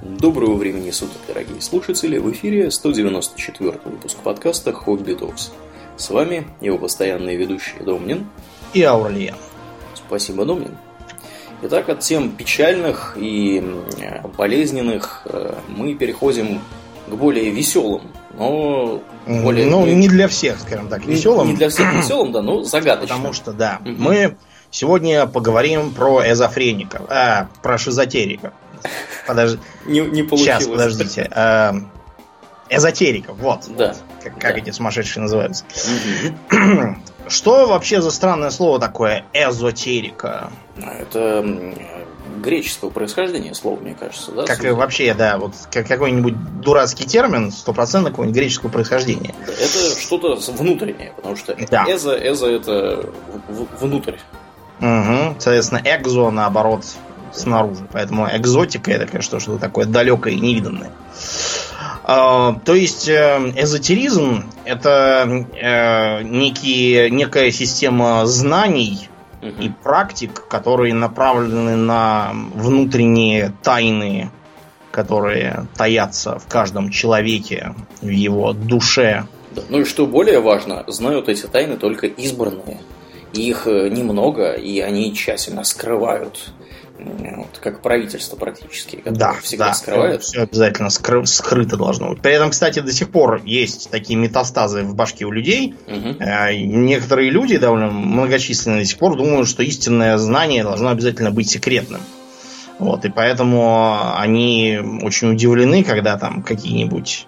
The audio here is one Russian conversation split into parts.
Доброго времени суток, дорогие слушатели! В эфире 194 выпуск подкаста «Хобби Токс». С вами его постоянные ведущие Домнин и Аурлия. Спасибо, Домнин. Итак, от тем печальных и болезненных э, мы переходим к более веселым, но более... Ну, не для всех, скажем так, веселым. Не, не для всех веселым, да, но загадочным. Потому что, да, угу. мы сегодня поговорим про эзофреников, а, про шизотериков. Подожди. Не, не получилось. Сейчас, подождите. Э, эзотериков, вот. Да. Как, как да. эти сумасшедшие называются. Угу. Что вообще за странное слово такое эзотерика? Это греческого происхождения слово, мне кажется, да? Как и вообще, да, вот как какой-нибудь дурацкий термин, стопроцентно какого-нибудь греческого происхождения. Это что-то внутреннее, потому что да. эзо, эзо это внутрь. Угу. Соответственно, экзо, наоборот, снаружи. Поэтому экзотика это, конечно, что-то такое далекое и невиданное. А, то есть э, эзотеризм это э, некие, некая система знаний и практик, которые направлены на внутренние тайны, которые таятся в каждом человеке, в его душе. Ну и что более важно, знают эти тайны только избранные. Их э, немного, и они тщательно скрывают вот, как правительство практически, да, всегда да, скрывает. Все обязательно скры- скрыто должно быть. При этом, кстати, до сих пор есть такие метастазы в башке у людей. Угу. некоторые люди, довольно многочисленные, до сих пор думают, что истинное знание должно обязательно быть секретным. Вот, и поэтому они очень удивлены, когда там какие-нибудь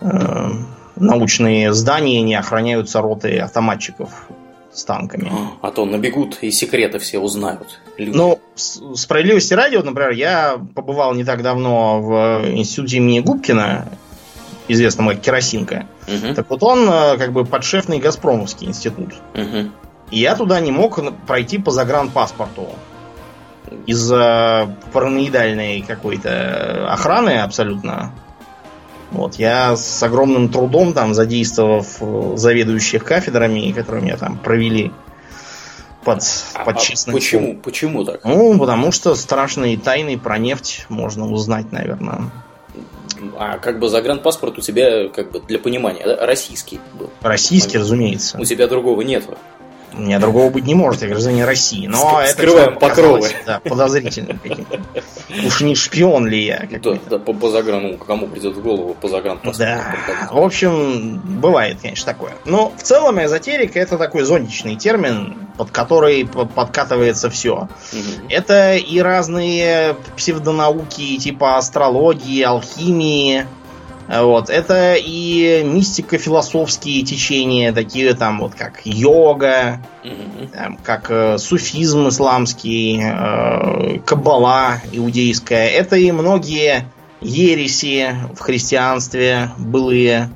э, научные здания не охраняются роты автоматчиков с танками. А то набегут и секреты все узнают. Люди. Ну, справедливости ради, вот, например, я побывал не так давно в институте имени Губкина, известном как Керосинка. Угу. Так вот он э, как бы подшефный Газпромовский институт. Угу. И я туда не мог пройти по загранпаспорту. Из-за параноидальной какой-то охраны абсолютно вот, я с огромным трудом там задействовав э, заведующих кафедрами, которые меня там провели под, а, под а почему? Почему так? Ну, потому что страшные тайны про нефть можно узнать, наверное. А как бы загранпаспорт у тебя, как бы для понимания, российский был? Российский, разумеется. У тебя другого нет. У меня другого быть не может, я гражданин России. Но Ск- это покровы. Да, подозрительным каким-то. Уж не шпион ли я? Да, да, по, по заграну, кому придет в голову по загран Да, в общем, бывает, конечно, такое. Но в целом эзотерика это такой зонтичный термин, под который подкатывается все. Угу. Это и разные псевдонауки типа астрологии, алхимии, вот. Это и мистико-философские течения, такие там вот как йога, mm-hmm. там, как э, суфизм исламский, э, каббала иудейская. Это и многие ереси в христианстве былые,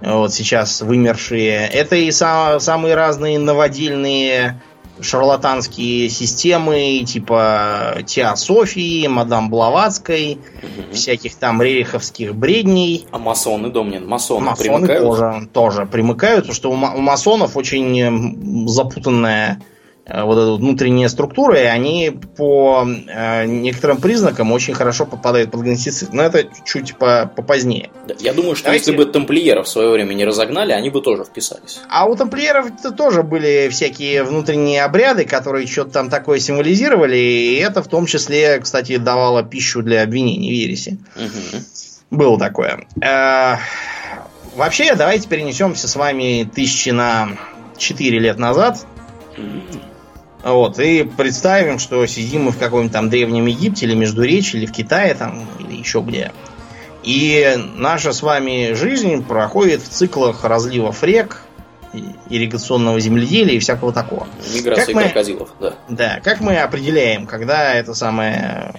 вот сейчас вымершие. Это и сам, самые разные новодельные шарлатанские системы типа теософии, мадам Блаватской, угу. всяких там рериховских бредней. А масоны, Домнин, масоны, масоны примыкают? Тоже, тоже примыкают, потому что у масонов очень запутанная вот эта внутренняя структура, и они по э, некоторым признакам очень хорошо попадают под гностицизм. Но это чуть по попозднее. Я думаю, что Давайте... если бы тамплиеров в свое время не разогнали, они бы тоже вписались. А у тамплиеров тоже были всякие внутренние обряды, которые что-то там такое символизировали, и это в том числе, кстати, давало пищу для обвинений в ереси. Угу. Было такое. Э, вообще, давайте перенесемся с вами тысячи на четыре лет назад. Вот, и представим, что сидим мы в каком-нибудь там древнем Египте или Междуречии, или в Китае там, или еще где. И наша с вами жизнь проходит в циклах разливов рек, ирригационного земледелия и всякого такого. Миграции как мы, крокодилов, да. Да, как мы определяем, когда это самое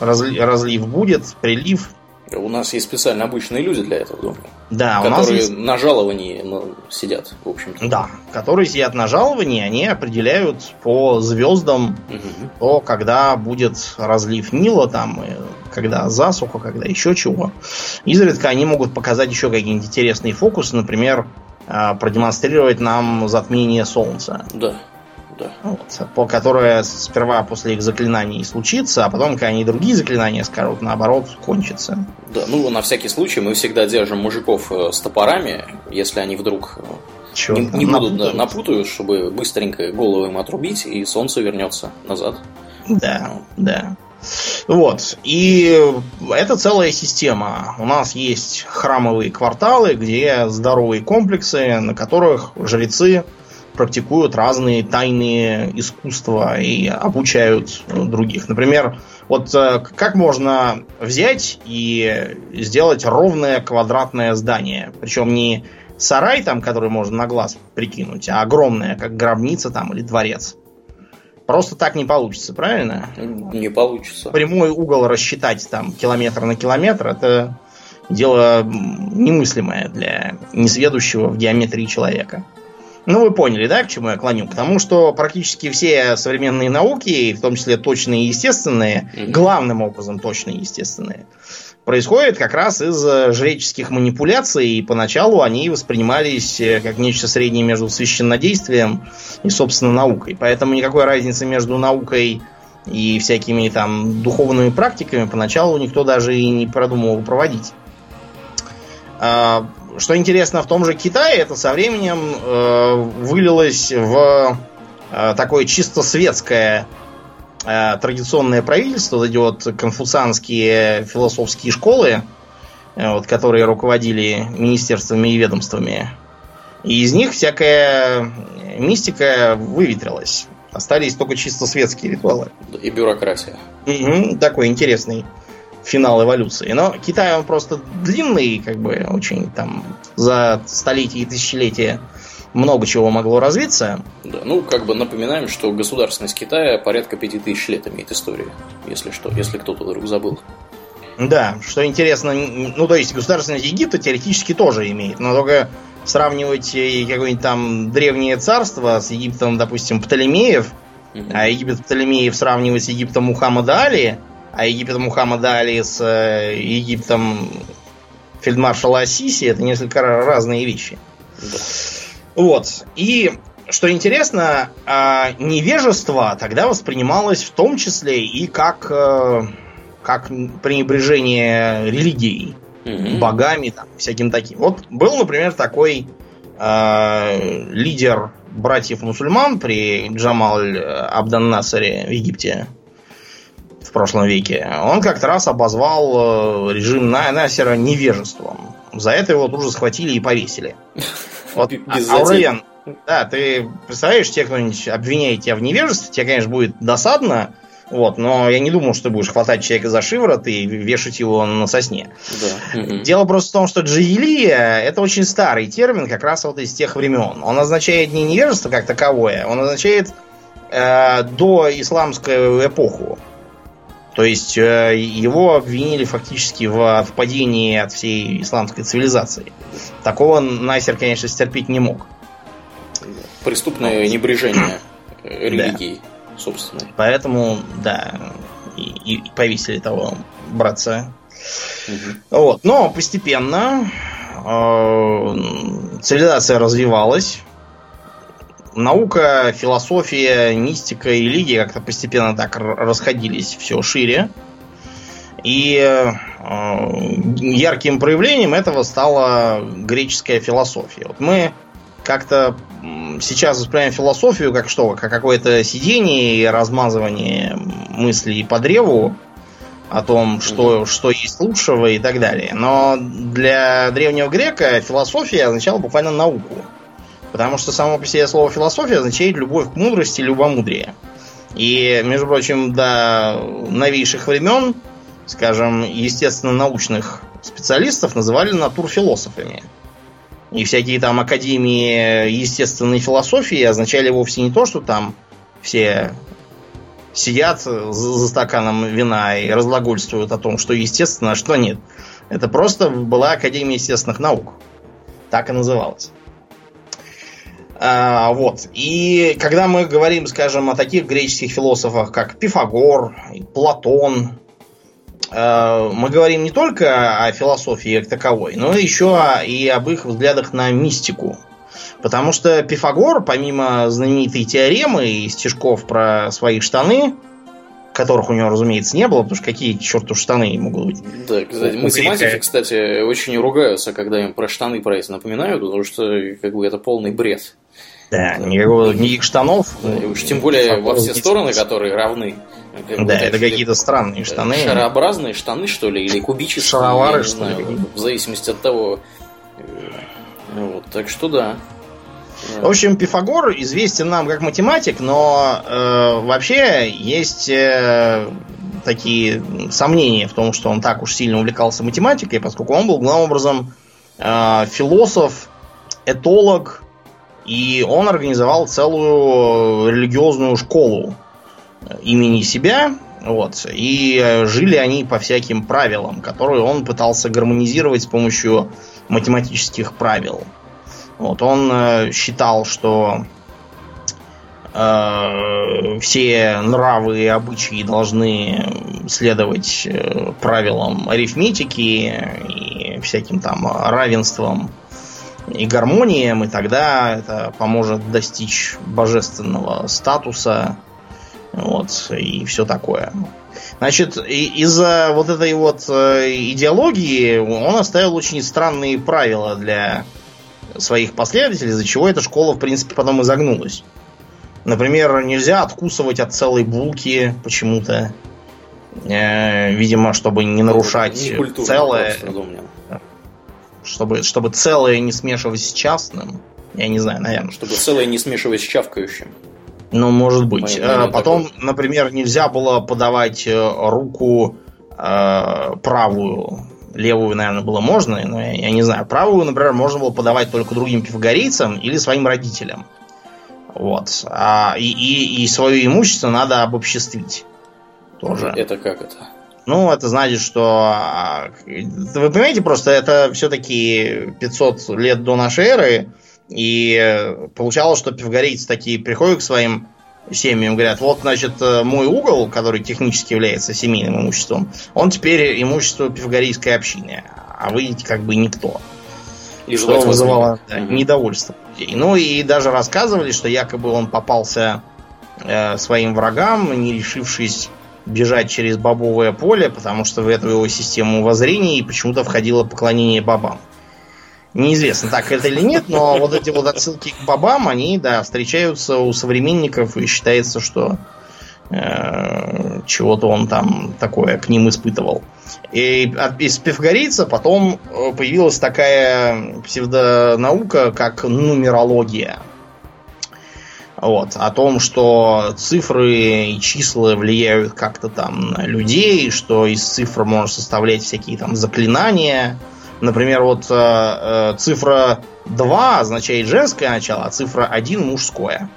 разли, разлив будет, прилив, у нас есть специально обычные люди для этого, думаю. Да, у нас есть... на жаловании ну, сидят, в общем-то. Да, которые сидят на жаловании, они определяют по звездам угу. то, когда будет разлив Нила, там, когда засуха, когда еще чего. Изредка они могут показать еще какие-нибудь интересные фокусы, например, а, продемонстрировать нам затмение Солнца. Да. Да. Вот, по, которая сперва после их заклинаний случится, а потом, когда они другие заклинания скажут, наоборот, кончится. Да, ну, на всякий случай мы всегда держим мужиков э, с топорами, если они вдруг э, Чё, не, не будут да, напутают, чтобы быстренько голову им отрубить, и солнце вернется назад. Да, да. Вот. И это целая система. У нас есть храмовые кварталы, где здоровые комплексы, на которых жрецы практикуют разные тайные искусства и обучают других. Например, вот э, как можно взять и сделать ровное квадратное здание, причем не сарай там, который можно на глаз прикинуть, а огромное, как гробница там или дворец. Просто так не получится, правильно? Не получится. Прямой угол рассчитать там километр на километр это дело немыслимое для несведущего в геометрии человека. Ну, вы поняли, да, к чему я клоню? К тому, что практически все современные науки, в том числе точные и естественные, mm-hmm. главным образом точные и естественные, происходят как раз из жреческих манипуляций, и поначалу они воспринимались э, как нечто среднее между священнодействием и, собственно, наукой. Поэтому никакой разницы между наукой и всякими там духовными практиками поначалу никто даже и не продумывал проводить. А, что интересно, в том же Китае это со временем э, вылилось в э, такое чисто светское э, традиционное правительство, вот эти вот конфуцианские философские школы, э, вот, которые руководили министерствами и ведомствами. И из них всякая мистика выветрилась. Остались только чисто светские ритуалы. И бюрократия. Угу, такой интересный финал эволюции. Но Китай, он просто длинный, как бы, очень там за столетия и тысячелетия много чего могло развиться. Да, ну, как бы напоминаем, что государственность Китая порядка 5000 лет имеет истории, если что, если кто-то вдруг забыл. Да, что интересно, ну, то есть государственность Египта теоретически тоже имеет, но только сравнивать какое-нибудь там древнее царство с Египтом, допустим, Птолемеев, а Египет Птолемеев сравнивать с Египтом Мухаммада Али, а Египет Мухаммада Али с э, Египтом фельдмаршала Асиси, это несколько разные вещи. Да. Вот. И что интересно, а, невежество тогда воспринималось в том числе и как, э, как пренебрежение религией, mm-hmm. богами, там, всяким таким. Вот был, например, такой э, лидер братьев-мусульман при Джамаль Абдан Насаре в Египте в прошлом веке, он как-то раз обозвал э, режим Насера невежеством. За это его тут же схватили и повесили. Вот, Аурельян, да, ты представляешь, те, кто-нибудь обвиняет тебя в невежестве, тебе, конечно, будет досадно, вот, но я не думал, что ты будешь хватать человека за шиворот и вешать его на сосне. Да. Дело просто в том, что джаилия это очень старый термин, как раз вот из тех времен. Он означает не невежество как таковое, он означает э, до исламскую эпоху. То есть э, его обвинили фактически в отпадении от всей исламской цивилизации. Такого Насер, конечно, стерпеть не мог. Преступное небрежение религии, да. собственно. Поэтому, да, и, и повесили того братца. Угу. Вот. Но постепенно э, цивилизация развивалась наука, философия, мистика и религия как-то постепенно так расходились все шире. И э, ярким проявлением этого стала греческая философия. Вот мы как-то сейчас воспринимаем философию как что? Как какое-то сидение и размазывание мыслей по древу о том, что, что есть лучшего и так далее. Но для древнего грека философия означала буквально науку. Потому что само по себе слово философия означает любовь к мудрости, любомудрие. И, между прочим, до новейших времен, скажем, естественно-научных специалистов называли натурфилософами. И всякие там академии естественной философии означали вовсе не то, что там все сидят за стаканом вина и разглагольствуют о том, что естественно, а что нет. Это просто была Академия естественных наук. Так и называлась. А, вот. И когда мы говорим, скажем, о таких греческих философах, как Пифагор, Платон, а, мы говорим не только о философии как таковой, но еще и об их взглядах на мистику. Потому что Пифагор, помимо знаменитой теоремы и стишков про свои штаны, которых у него, разумеется, не было, потому что какие черту штаны могут быть. Да, кстати, математики, кстати, очень ругаются, когда им про штаны про это напоминают, потому что как бы это полный бред. Да, никакого, никаких штанов. Да, уж тем более во все стороны, которые равны. Как да, это какие-то странные штаны. Шарообразные штаны, что ли, или кубические. Шаровары, что ли. В зависимости от того. Э, вот, так что да. В общем, Пифагор известен нам как математик, но э, вообще есть э, такие сомнения в том, что он так уж сильно увлекался математикой, поскольку он был главным образом э, философ, этолог, и он организовал целую религиозную школу имени себя. Вот, и э, жили они по всяким правилам, которые он пытался гармонизировать с помощью математических правил. Вот, он э, считал, что э, все нравы и обычаи должны следовать э, правилам арифметики и всяким там равенствам и гармониям, и тогда это поможет достичь божественного статуса вот, и все такое. Значит, из-за вот этой вот э, идеологии он оставил очень странные правила для своих последователей, из-за чего эта школа, в принципе, потом изогнулась. Например, нельзя откусывать от целой булки почему-то. Э, видимо, чтобы не нарушать не целое. Чтобы, чтобы целое не смешивать с частным. Я не знаю, наверное. Чтобы целое не смешивать с чавкающим. Ну, может быть. Моя, Потом, такой. например, нельзя было подавать э, руку э, правую. Левую, наверное, было можно, но я, я не знаю. Правую, например, можно было подавать только другим пифагорейцам или своим родителям. Вот. А, и, и, и свое имущество надо обобществить. Тоже. Это как это? Ну, это значит, что... А, вы понимаете, просто это все-таки 500 лет до нашей эры, и получалось, что пивгорейцы такие приходят к своим семьям говорят, вот, значит, э, мой угол, который технически является семейным имуществом, он теперь имущество пивгорейской общины, а вы как бы никто. И что вызывало да, недовольство людей. Ну и даже рассказывали, что якобы он попался э, своим врагам, не решившись бежать через бобовое поле, потому что в эту его систему воззрений почему-то входило поклонение бабам. Неизвестно, так это или нет, но вот эти вот отсылки к бабам, они, да, встречаются у современников, и считается, что э, чего-то он там такое к ним испытывал. И из пифагорейца потом э, появилась такая псевдонаука, как нумерология. Вот, о том, что цифры и числа влияют как-то там на людей, что из цифр можно составлять всякие там заклинания, Например, вот э, э, цифра 2 означает женское начало, а цифра 1 мужское.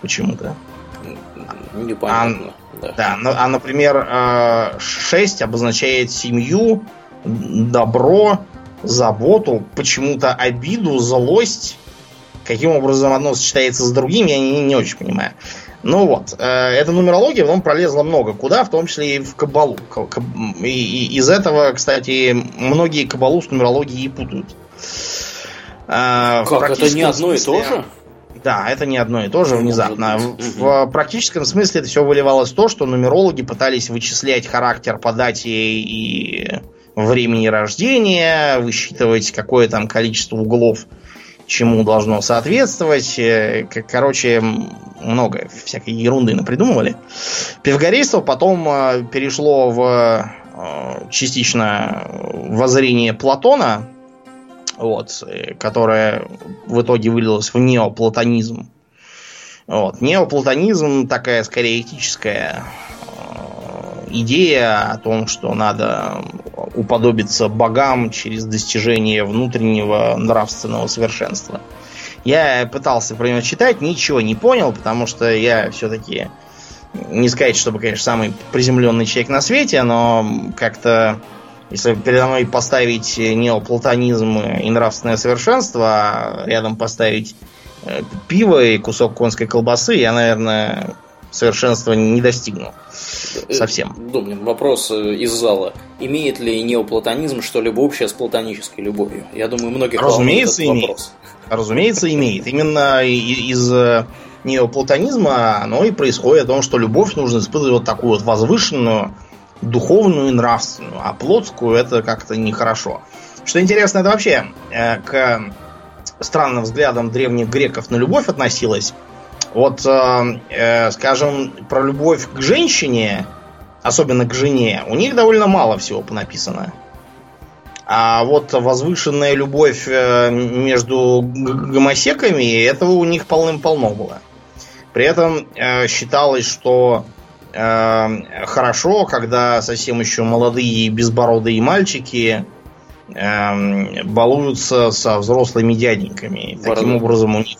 Почему-то. Непонятно. А, да. да, ну, а, например, э, 6 обозначает семью, добро, заботу, почему-то обиду, злость. Каким образом одно сочетается с другим, я не, не очень понимаю. Ну вот, э, эта нумерология потом пролезла много куда, в том числе и в кабалу. И, и из этого, кстати, многие кабалу с нумерологией путают. Э, как, это не одно и то же? Да, это не одно и то же внезапно. В, в практическом смысле это все выливалось в то, что нумерологи пытались вычислять характер по дате и времени рождения, высчитывать какое там количество углов чему должно соответствовать. Э, короче, много всякой ерунды напридумывали. Пивгорейство потом э, перешло в э, частично воззрение Платона, вот, которое в итоге вылилось в неоплатонизм. Вот. Неоплатонизм такая скорее этическая идея о том, что надо уподобиться богам через достижение внутреннего нравственного совершенства. Я пытался про него читать, ничего не понял, потому что я все-таки не сказать, чтобы, конечно, самый приземленный человек на свете, но как-то если передо мной поставить неоплатонизм и нравственное совершенство, а рядом поставить э, пиво и кусок конской колбасы, я, наверное, совершенства не достигну. Э, совсем. Домнин, вопрос э, из зала. Имеет ли неоплатонизм что-либо общее с платонической любовью? Я думаю, многих Разумеется, этот имеет. вопрос. разумеется, имеет. Именно из неоплатонизма оно и происходит о том, что любовь нужно испытывать вот такую вот возвышенную, духовную и нравственную, а плотскую это как-то нехорошо. Что интересно, это вообще э, к странным взглядам древних греков на любовь относилось. Вот, э, э, скажем, про любовь к женщине, особенно к жене, у них довольно мало всего понаписано. А вот возвышенная любовь э, между гомосеками, этого у них полным-полно было. При этом э, считалось, что э, хорошо, когда совсем еще молодые безбородые мальчики э, балуются со взрослыми дяденьками. Борода. Таким образом у них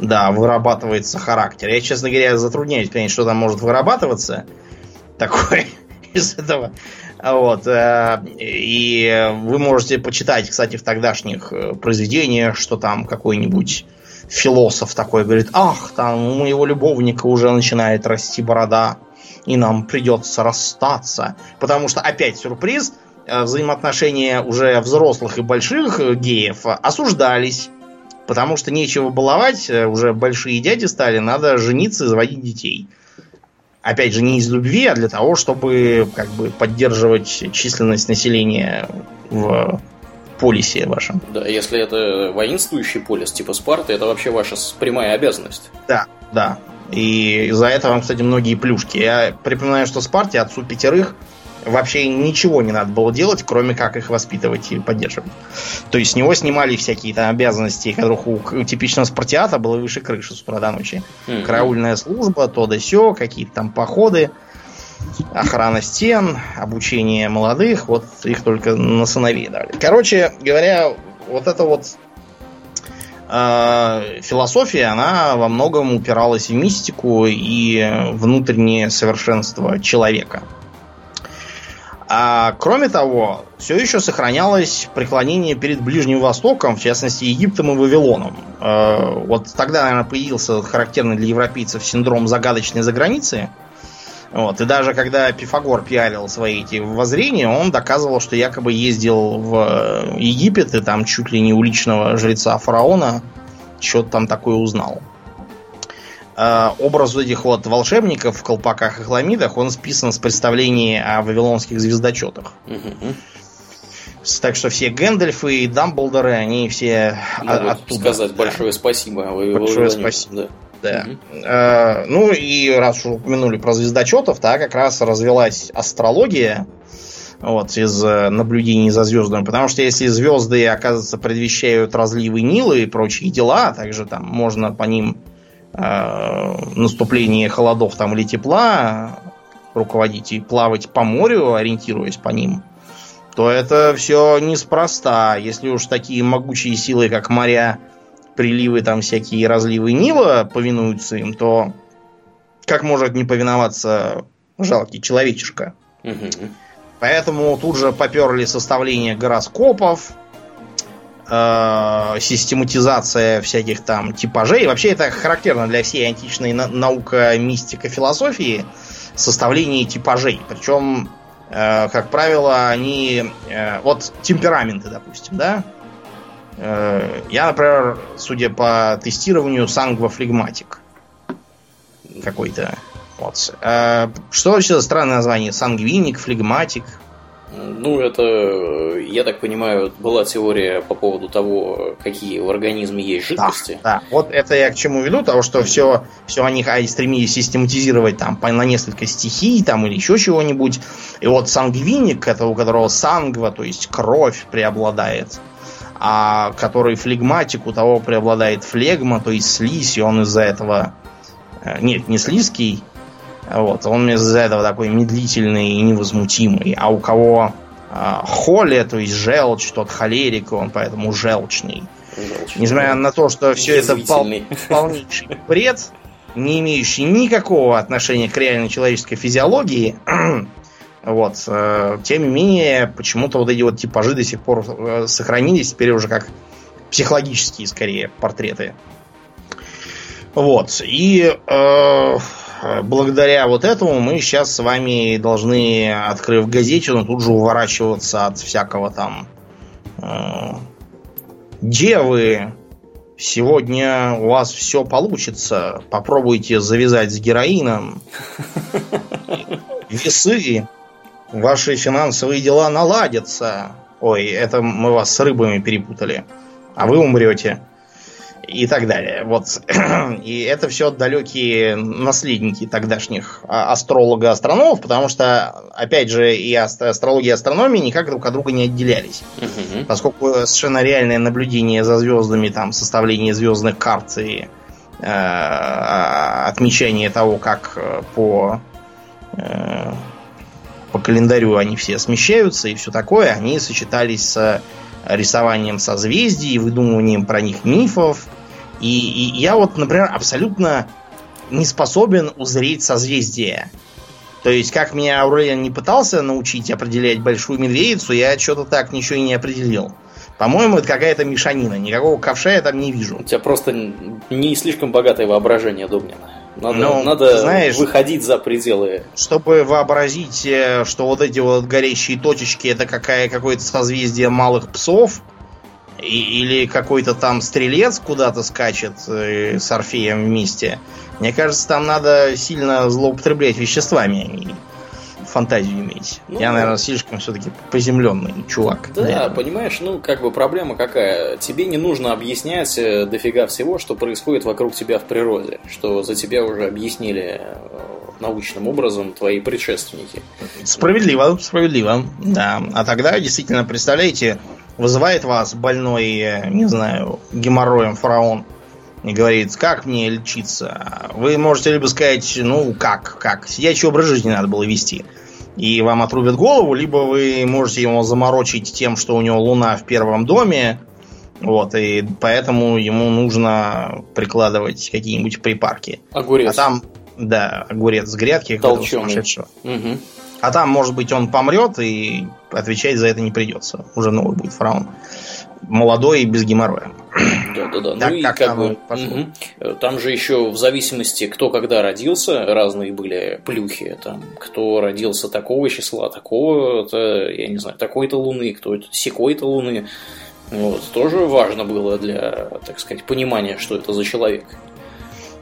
да, вырабатывается характер. Я, честно говоря, затрудняюсь понять, что там может вырабатываться такое из этого. Вот. Э, и вы можете почитать, кстати, в тогдашних э, произведениях, что там какой-нибудь философ такой говорит, ах, там у моего любовника уже начинает расти борода, и нам придется расстаться. Потому что, опять сюрприз, э, взаимоотношения уже взрослых и больших геев осуждались. Потому что нечего баловать, э, уже большие дяди стали, надо жениться и заводить детей. Опять же, не из любви, а для того, чтобы как бы поддерживать численность населения в полисе вашем. Да, если это воинствующий полис типа Спарта, это вообще ваша прямая обязанность. Да, да. И за это вам, кстати, многие плюшки. Я припоминаю, что Спарте отцу пятерых вообще ничего не надо было делать, кроме как их воспитывать и поддерживать. То есть с него снимали всякие там обязанности, которых у типичного спартиата было выше крыши с утра до ночи. Mm-hmm. Караульная служба, то да сё, какие-то там походы охрана стен, обучение молодых, вот их только на сыновей дали. Короче говоря, вот это вот э, философия, она во многом упиралась в мистику и внутреннее совершенство человека. А кроме того, все еще сохранялось преклонение перед Ближним Востоком, в частности Египтом и Вавилоном. Э, вот тогда, наверное, появился характерный для европейцев синдром загадочной заграницы, вот. И даже когда Пифагор пиарил свои эти воззрения, он доказывал, что якобы ездил в Египет и там чуть ли не у личного жреца фараона что-то там такое узнал. Э, образ этих вот волшебников в колпаках и хламидах, он списан с представления о вавилонских звездочетах. Угу. Так что все Гэндальфы и Дамблдоры, они все Могут оттуда. сказать большое спасибо. Вы большое спасибо. Да. Да. Угу. Э, ну и раз уже упомянули про звездочетов, да, как раз развелась астрология вот, из э, наблюдений за звездами. Потому что если звезды, оказывается, предвещают разливы Нилы и прочие дела, а также там можно по ним наступление холодов там или тепла руководить и плавать по морю, ориентируясь по ним, то это все неспроста. Если уж такие могучие силы, как моря, приливы там всякие разливы Нила повинуются им, то как может не повиноваться жалкий человечишка? Поэтому тут же поперли составление гороскопов, э, систематизация всяких там типажей. Вообще это характерно для всей античной на- наука, мистика, философии составление типажей. Причем, э, как правило, они... Э, вот темпераменты, допустим, да? Э, я, например, судя по тестированию, сангвофлегматик какой-то. Вот. Э, что вообще за странное название? Сангвиник, флегматик? Ну, это, я так понимаю, была теория по поводу того, какие в организме есть жидкости. Да, да. вот это я к чему веду, того, что все, все они стремились систематизировать там на несколько стихий там или еще чего-нибудь. И вот сангвиник, это у которого сангва, то есть кровь преобладает а который флегматик, у того преобладает флегма, то есть слизь, и он из-за этого... Э, нет, не слизкий, вот, он из-за этого такой медлительный и невозмутимый. А у кого э, холе, то есть желчь, тот холерик, он поэтому желчный. Желчный. Несмотря на то, что все это пол, полнейший бред, не имеющий никакого отношения к реальной человеческой физиологии, Вот. Э, тем не менее, почему-то вот эти вот типажи до сих пор э, сохранились, теперь уже как психологические, скорее, портреты. Вот. И э, благодаря вот этому мы сейчас с вами должны, открыв газету, тут же уворачиваться от всякого там э, девы, Сегодня у вас все получится. Попробуйте завязать с героином. Весы. Ваши финансовые дела наладятся. Ой, это мы вас с рыбами перепутали. А вы умрете и так далее. Вот. И это все далекие наследники тогдашних а, астролога-астрономов, потому что, опять же, и астрология и астрономия никак друг от друга не отделялись. Угу. Поскольку совершенно реальное наблюдение за звездами, там, составление звездных карт и э, отмечание того, как э, по э, по календарю они все смещаются и все такое, они сочетались с рисованием созвездий, выдумыванием про них мифов, и, и я вот, например, абсолютно не способен узреть созвездие. То есть, как меня Аурелиан не пытался научить определять большую медведицу, я что-то так ничего и не определил. По-моему, это какая-то мешанина. Никакого ковша я там не вижу. У тебя просто не слишком богатое воображение, Домнин. Надо, ну, надо знаешь, выходить за пределы. Чтобы вообразить, э, что вот эти вот горящие точечки это какая, какое-то созвездие малых псов, и, или какой-то там стрелец куда-то скачет э, с Орфеем вместе. Мне кажется, там надо сильно злоупотреблять веществами, а фантазию иметь. Ну, Я, наверное, слишком все-таки поземленный чувак. Да, наверное. понимаешь, ну, как бы проблема какая? Тебе не нужно объяснять э, дофига всего, что происходит вокруг тебя в природе, что за тебя уже объяснили э, научным образом твои предшественники. Справедливо, справедливо, да. А тогда, действительно, представляете, вызывает вас больной, э, не знаю, геморроем фараон и говорит, как мне лечиться? Вы можете либо сказать, ну как, как, сидячий образ жизни надо было вести. И вам отрубят голову, либо вы можете его заморочить тем, что у него луна в первом доме, вот, и поэтому ему нужно прикладывать какие-нибудь припарки. Огурец. А там, да, огурец с грядки. Толченый. Угу. А там, может быть, он помрет, и отвечать за это не придется. Уже новый будет фараон. Молодой и без геморроя. Да, да, да. Так, ну и как, как бы, угу. Там же еще в зависимости, кто когда родился, разные были плюхи. Там, кто родился такого числа, такого, я не знаю, такой-то луны, кто это секой-то луны. Вот, тоже важно было для, так сказать, понимания, что это за человек.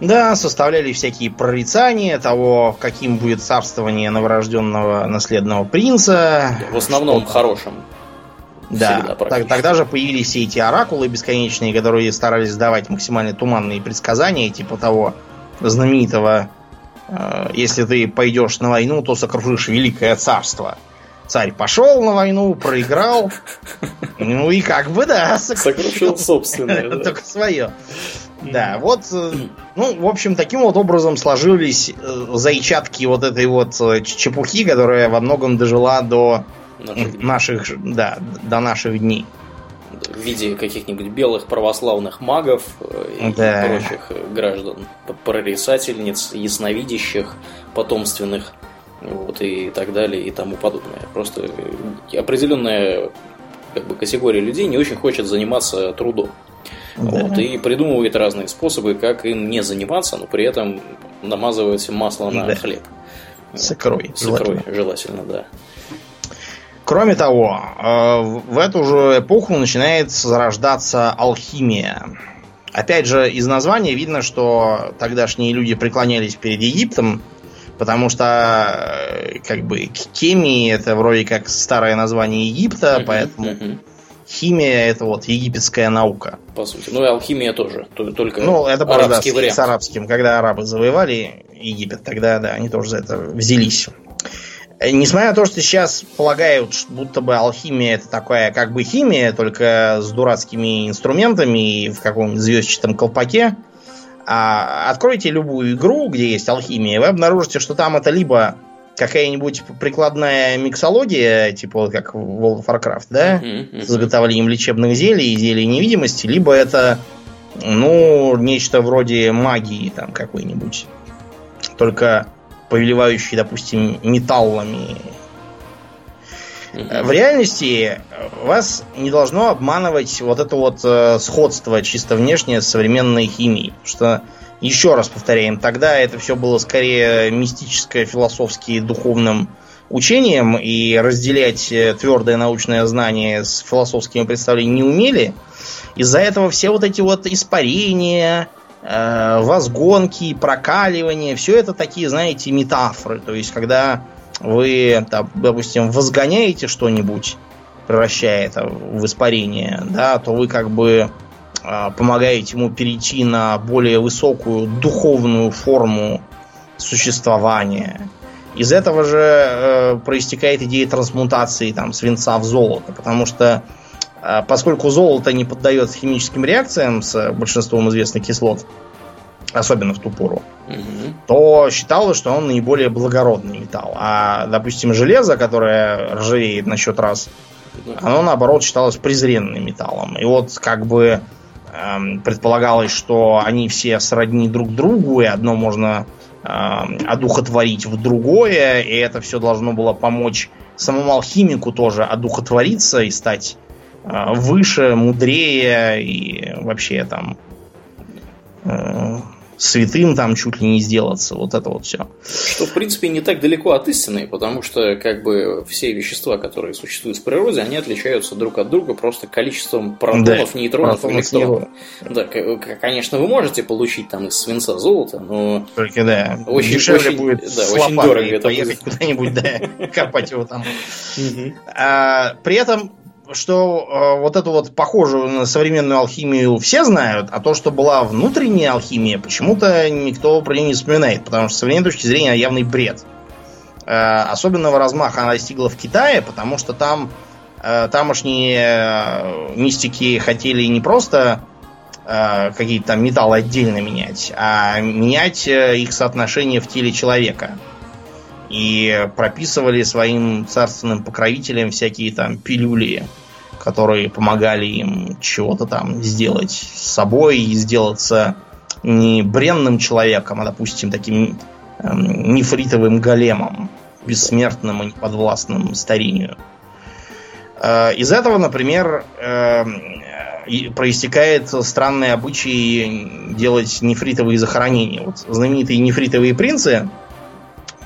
Да, составляли всякие прорицания того, каким будет царствование новорожденного наследного принца. В основном что... хорошим. Да, так, тогда же появились все эти оракулы бесконечные, которые старались давать максимально туманные предсказания, типа того знаменитого э, «Если ты пойдешь на войну, то сокрушишь великое царство». Царь пошел на войну, проиграл, ну и как бы да, сокрушил собственное. Только свое. Да, вот, э, ну, в общем, таким вот образом сложились э, зайчатки вот этой вот э, чепухи, которая во многом дожила до наших, наших да, до наших дней. В виде каких-нибудь белых православных магов и да. прочих граждан, прорицательниц, ясновидящих, потомственных, вот, и так далее, и тому подобное. Просто определенная как бы, категория людей не очень хочет заниматься трудом. Да. Вот, и придумывает разные способы, как им не заниматься, но при этом намазывать масло на да. хлеб. С икрой. С икрой, желательно. желательно, да. Кроме того, э, в эту же эпоху начинает зарождаться алхимия. Опять же, из названия видно, что тогдашние люди преклонялись перед Египтом, потому что э, как бы химия это вроде как старое название Египта, поэтому химия это вот египетская наука. По сути. Ну и алхимия тоже. Только ну, это арабский да, вариант. С арабским. Когда арабы завоевали Египет, тогда да, они тоже за это взялись. Несмотря на то, что сейчас полагают, будто бы алхимия это такая как бы химия, только с дурацкими инструментами и в каком-нибудь звездчатом колпаке, а откройте любую игру, где есть алхимия, вы обнаружите, что там это либо какая-нибудь прикладная миксология, типа как в World of Warcraft, да, uh-huh, uh-huh. с заготовлением лечебных зелий и зелий невидимости, либо это, ну, нечто вроде магии там какой-нибудь. Только повелевающий, допустим, металлами. В реальности вас не должно обманывать вот это вот э, сходство чисто внешнее с современной химией. Что еще раз повторяем, тогда это все было скорее мистическое, философски духовным учением и разделять э, твердое научное знание с философскими представлениями не умели. Из-за этого все вот эти вот испарения, э, возгонки, прокаливания, все это такие, знаете, метафоры. То есть, когда вы, там, допустим, возгоняете что-нибудь, превращая это в испарение, да, то вы как бы э, помогаете ему перейти на более высокую духовную форму существования. Из этого же э, проистекает идея трансмутации там, свинца в золото, потому что э, поскольку золото не поддается химическим реакциям с большинством известных кислот, особенно в ту пору, угу. то считалось, что он наиболее благородный металл. А, допустим, железо, которое ржавеет на счет раз, оно, наоборот, считалось презренным металлом. И вот как бы эм, предполагалось, что они все сродни друг другу, и одно можно э, одухотворить в другое, и это все должно было помочь самому алхимику тоже одухотвориться и стать э, выше, мудрее и вообще там э, святым там чуть ли не сделаться. Вот это вот все. Что, в принципе, не так далеко от истины, потому что, как бы, все вещества, которые существуют в природе, они отличаются друг от друга просто количеством протонов, да, нейтронов, электронов. Да, конечно, вы можете получить там из свинца золото, но... Только, да, очень, дешевле очень, будет да, очень дорого это поехать куда-нибудь, да, копать его там. А, при этом что э, вот эту вот похожую на современную алхимию все знают, а то, что была внутренняя алхимия, почему-то никто про нее не вспоминает, потому что с современной точки зрения явный бред. Э, особенного размаха она достигла в Китае, потому что там э, тамошние э, мистики хотели не просто э, какие-то там металлы отдельно менять, а менять э, их соотношение в теле человека и прописывали своим царственным покровителям всякие там пилюли, которые помогали им чего-то там сделать с собой и сделаться не бренным человеком, а, допустим, таким эм, нефритовым големом, бессмертным и неподвластным старению. Э, из этого, например, э, проистекает странный обычай делать нефритовые захоронения. Вот знаменитые нефритовые принцы,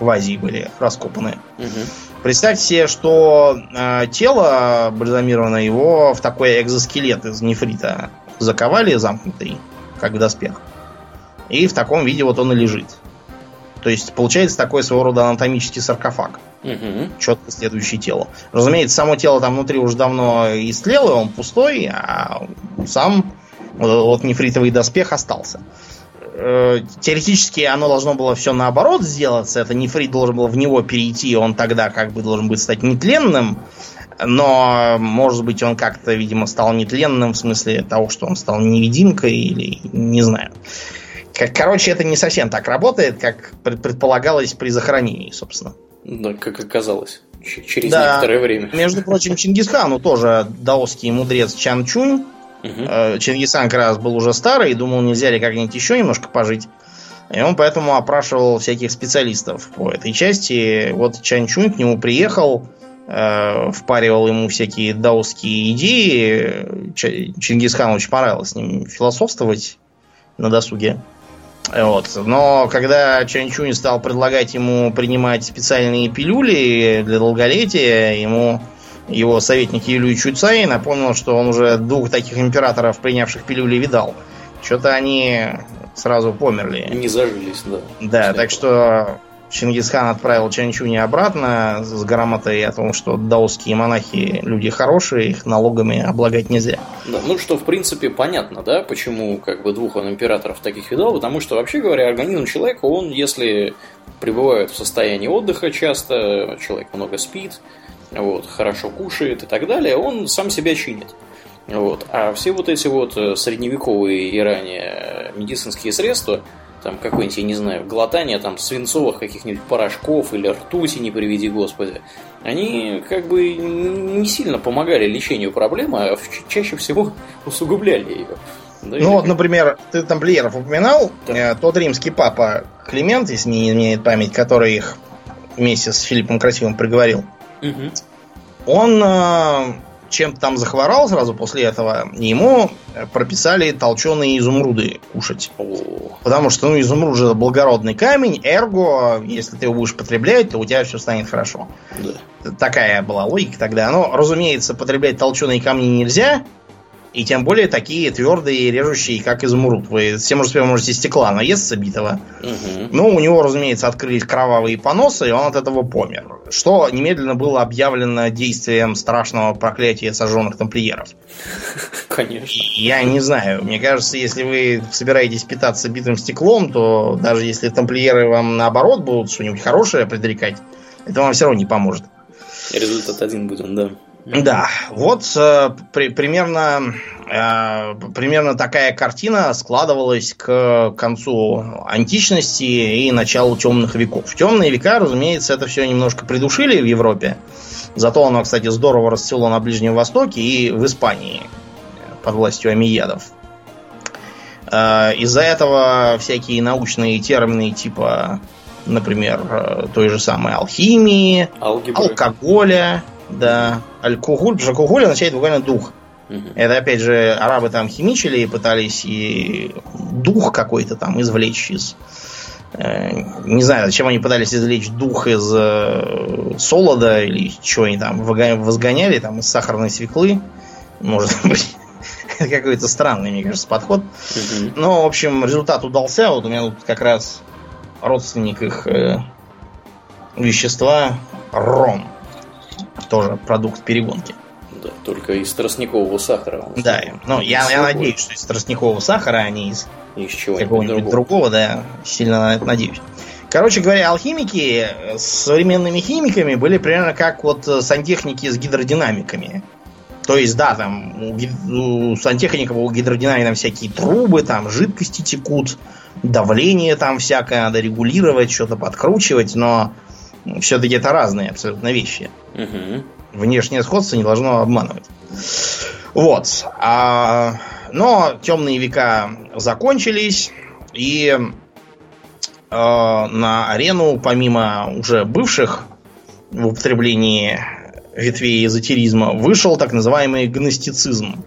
в Азии были раскопаны. Угу. Представьте себе, что э, тело бальзамированное, его в такой экзоскелет из нефрита заковали замкнутый, как в доспех. И в таком виде вот он и лежит. То есть получается такой своего рода анатомический саркофаг. Угу. Четко следующее тело. Разумеется, само тело там внутри уже давно истлело, он пустой, а сам вот, вот нефритовый доспех остался. Э, теоретически оно должно было все наоборот сделаться. Это нефрит должен был в него перейти, он тогда как бы должен быть стать нетленным. Но, может быть, он как-то, видимо, стал нетленным в смысле того, что он стал невидимкой или не знаю. Короче, это не совсем так работает, как предполагалось при захоронении, собственно. Да, как оказалось. Через да. некоторое время. Между прочим, Чингисхану тоже даосский мудрец Чан Чунь Угу. Чингисхан как раз был уже старый и думал, нельзя ли как-нибудь еще немножко пожить. И он поэтому опрашивал всяких специалистов по этой части. Вот Чан Чунь к нему приехал, э, впаривал ему всякие даосские идеи. Чингисхану очень понравилось с ним философствовать на досуге. Вот. Но когда Чан Чунь стал предлагать ему принимать специальные пилюли для долголетия, ему его советник Юлий Чуцай напомнил, что он уже двух таких императоров, принявших пилюли, видал. Что-то они сразу померли. Не зажились, да. Да, так что Чингисхан отправил Чанчуни обратно с грамотой о том, что даосские монахи люди хорошие, их налогами облагать нельзя. Да, ну что, в принципе, понятно, да, почему как бы двух он императоров таких видал, потому что, вообще говоря, организм человека, он, если пребывает в состоянии отдыха часто, человек много спит, вот, хорошо кушает и так далее, он сам себя чинит. Вот. А все вот эти вот э, средневековые и ранее медицинские средства, там какое-нибудь, я не знаю, глотание там свинцовых каких-нибудь порошков или ртути, не приведи господи, они как бы не сильно помогали лечению проблемы, а чаще всего усугубляли ее. Да, ну вот, например, ты тамплиеров упоминал, да. Э, тот римский папа Климент, если не изменяет память, который их вместе с Филиппом Красивым приговорил. Угу. Он э, чем-то там захворал сразу после этого, ему прописали толченые изумруды кушать. Потому что, ну, изумруд же благородный камень, эрго, если ты его будешь потреблять, то у тебя все станет хорошо. Да. Такая была логика тогда. Но, разумеется, потреблять толченые камни нельзя, и тем более такие твердые режущие, как изумруд. Вы всем уже можете стекла наесться битого. Угу. Ну, у него, разумеется, открылись кровавые поносы, и он от этого помер. Что немедленно было объявлено действием страшного проклятия сожженных тамплиеров. Конечно. Я не знаю. Мне кажется, если вы собираетесь питаться битым стеклом, то даже если тамплиеры вам наоборот будут что-нибудь хорошее предрекать, это вам все равно не поможет. Результат один будет, да. Да, вот э, при, примерно, э, примерно такая картина складывалась к концу античности и началу темных веков. В темные века, разумеется, это все немножко придушили в Европе. Зато оно, кстати, здорово расцвело на Ближнем Востоке и в Испании под властью амиядов. Э, из-за этого всякие научные термины типа, например, э, той же самой алхимии, Алгебры. алкоголя, да, алкоголь, потому что означает буквально дух. Угу. Это опять же арабы там химичили и пытались и дух какой-то там извлечь из э, не знаю, зачем они пытались извлечь дух из э, солода или чего они там возгоняли, там из сахарной свеклы. Может быть, какой-то странный, мне кажется, подход. Угу. Но, в общем, результат удался. Вот у меня тут как раз родственник их э, вещества ром тоже продукт перегонки. Да, только из тростникового сахара. Да, ну я, я надеюсь, что из тростникового сахара, а не из, из какого-нибудь другого. другого, да, сильно на это надеюсь. Короче говоря, алхимики с современными химиками были примерно как вот сантехники с гидродинамиками. То есть, да, там у, у сантехников, у гидродинамиков всякие трубы, там жидкости текут, давление там всякое надо регулировать, что-то подкручивать, но все-таки это разные абсолютно вещи. Угу. Внешнее сходство не должно обманывать. Вот. А, но темные века закончились, и э, на арену, помимо уже бывших в употреблении ветвей эзотеризма, вышел так называемый гностицизм.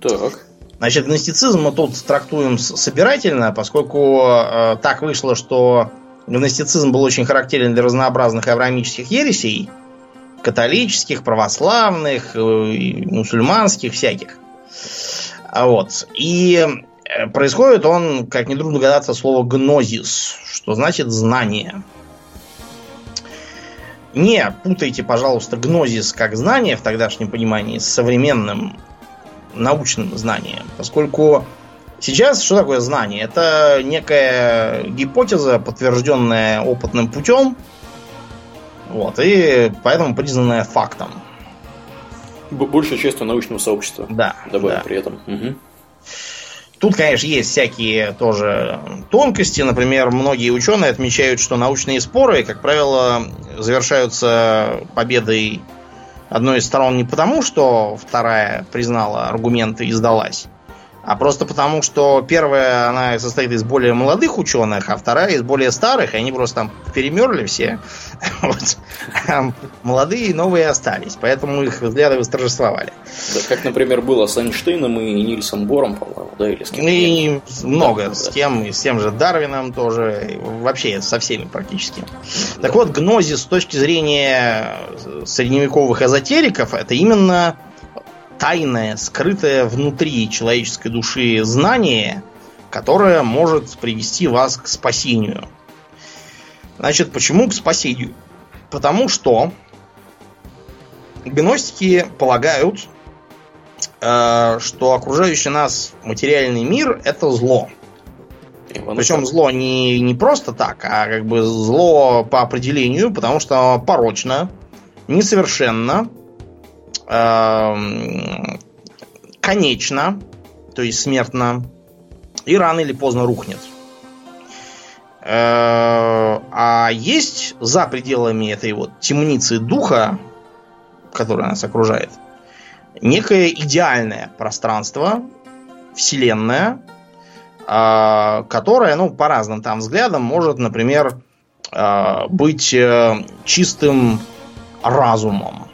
Так. Значит, гностицизм мы тут трактуем собирательно, поскольку э, так вышло, что Гностицизм был очень характерен для разнообразных авраамических ересей, католических, православных, э, мусульманских, всяких. А вот. И э, происходит он, как нетрудно догадаться, слово гнозис, что значит знание. Не путайте, пожалуйста, гнозис как знание в тогдашнем понимании с современным научным знанием, поскольку Сейчас что такое знание? Это некая гипотеза, подтвержденная опытным путем, вот, и поэтому признанная фактом. Большей частью научного сообщества. Да. Добавим да. при этом. Угу. Тут, конечно, есть всякие тоже тонкости. Например, многие ученые отмечают, что научные споры, как правило, завершаются победой одной из сторон не потому, что вторая признала аргументы и сдалась, а просто потому, что первая, она состоит из более молодых ученых, а вторая из более старых, и они просто там перемерли все. Вот. А молодые и новые остались, поэтому их взгляды восторжествовали. Да, как, например, было с Эйнштейном и Нильсом Бором, по-моему, да, или с кем И много, да, с. Тем, и с тем же Дарвином тоже, вообще со всеми практически. Да. Так вот, гнозис с точки зрения средневековых эзотериков, это именно тайное, скрытое внутри человеческой души знание, которое может привести вас к спасению. Значит, почему к спасению? Потому что гностики полагают, э, что окружающий нас материальный мир это зло. Причем зло не, не просто так, а как бы зло по определению, потому что порочно, несовершенно, конечно, то есть смертно, и рано или поздно рухнет. Э, а есть за пределами этой вот темницы духа, которая нас окружает, некое идеальное пространство, вселенная, э, которая, ну, по разным там взглядам, может, например, э, быть чистым разумом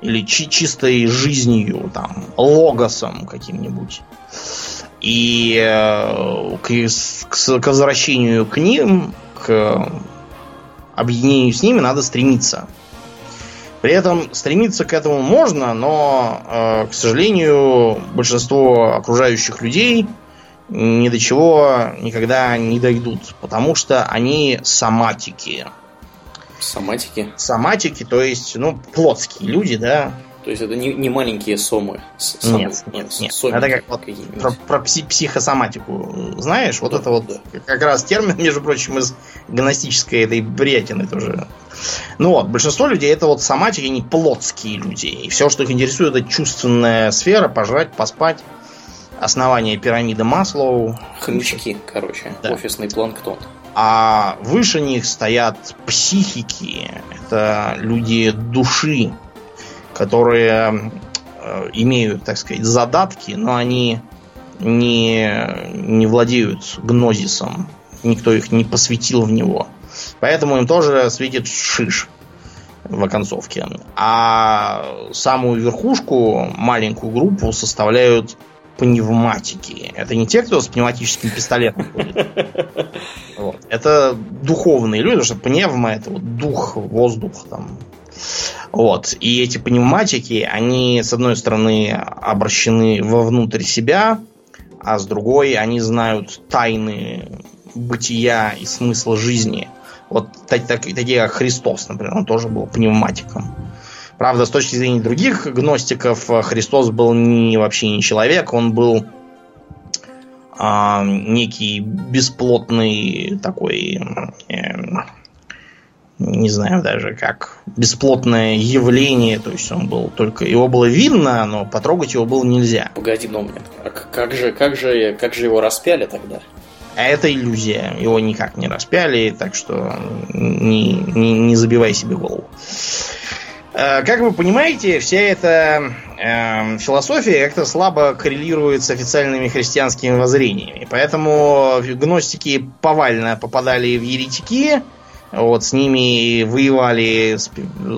или чи- чистой жизнью, там, логосом каким-нибудь. И э, к, к, к возвращению к ним, к объединению с ними надо стремиться. При этом стремиться к этому можно, но, э, к сожалению, большинство окружающих людей ни до чего никогда не дойдут, потому что они соматики. Соматики? Соматики, то есть, ну, плотские люди, да. То есть это не, не маленькие сомы? Сомы. Нет, нет, нет. Это как вот про, про пси психосоматику. Знаешь, вот да, это вот да. как раз термин, между прочим, из гностической этой бриятины тоже. Ну вот, большинство людей это вот соматики, они плотские люди. И все, что их интересует, это чувственная сфера, пожрать, поспать основание пирамиды Маслоу. Хомячки, короче, да. офисный планктон. А выше них стоят психики. Это люди души, которые э, имеют, так сказать, задатки, но они не, не владеют гнозисом. Никто их не посвятил в него. Поэтому им тоже светит шиш в оконцовке. А самую верхушку, маленькую группу, составляют пневматики. Это не те, кто с пневматическим пистолетом ходит. Это духовные люди, потому что пневма это дух, воздух там. Вот. И эти пневматики, они, с одной стороны, обращены вовнутрь себя, а с другой они знают тайны бытия и смысла жизни. Вот такие как Христос, например, он тоже был пневматиком. Правда, с точки зрения других гностиков, э, Христос был не вообще не человек, он был а, некий бесплотный такой, э, не знаю даже как, бесплотное явление, то есть он был только, его было видно, но потрогать его было нельзя. Погоди, но мне, а как же, как же, как же его распяли тогда? А это иллюзия. Его никак не распяли, так что не, не, не забивай себе голову. Э, как вы понимаете, вся эта э, философия как-то слабо коррелирует с официальными христианскими воззрениями. Поэтому гностики повально попадали в еретики. Вот, с ними воевали с,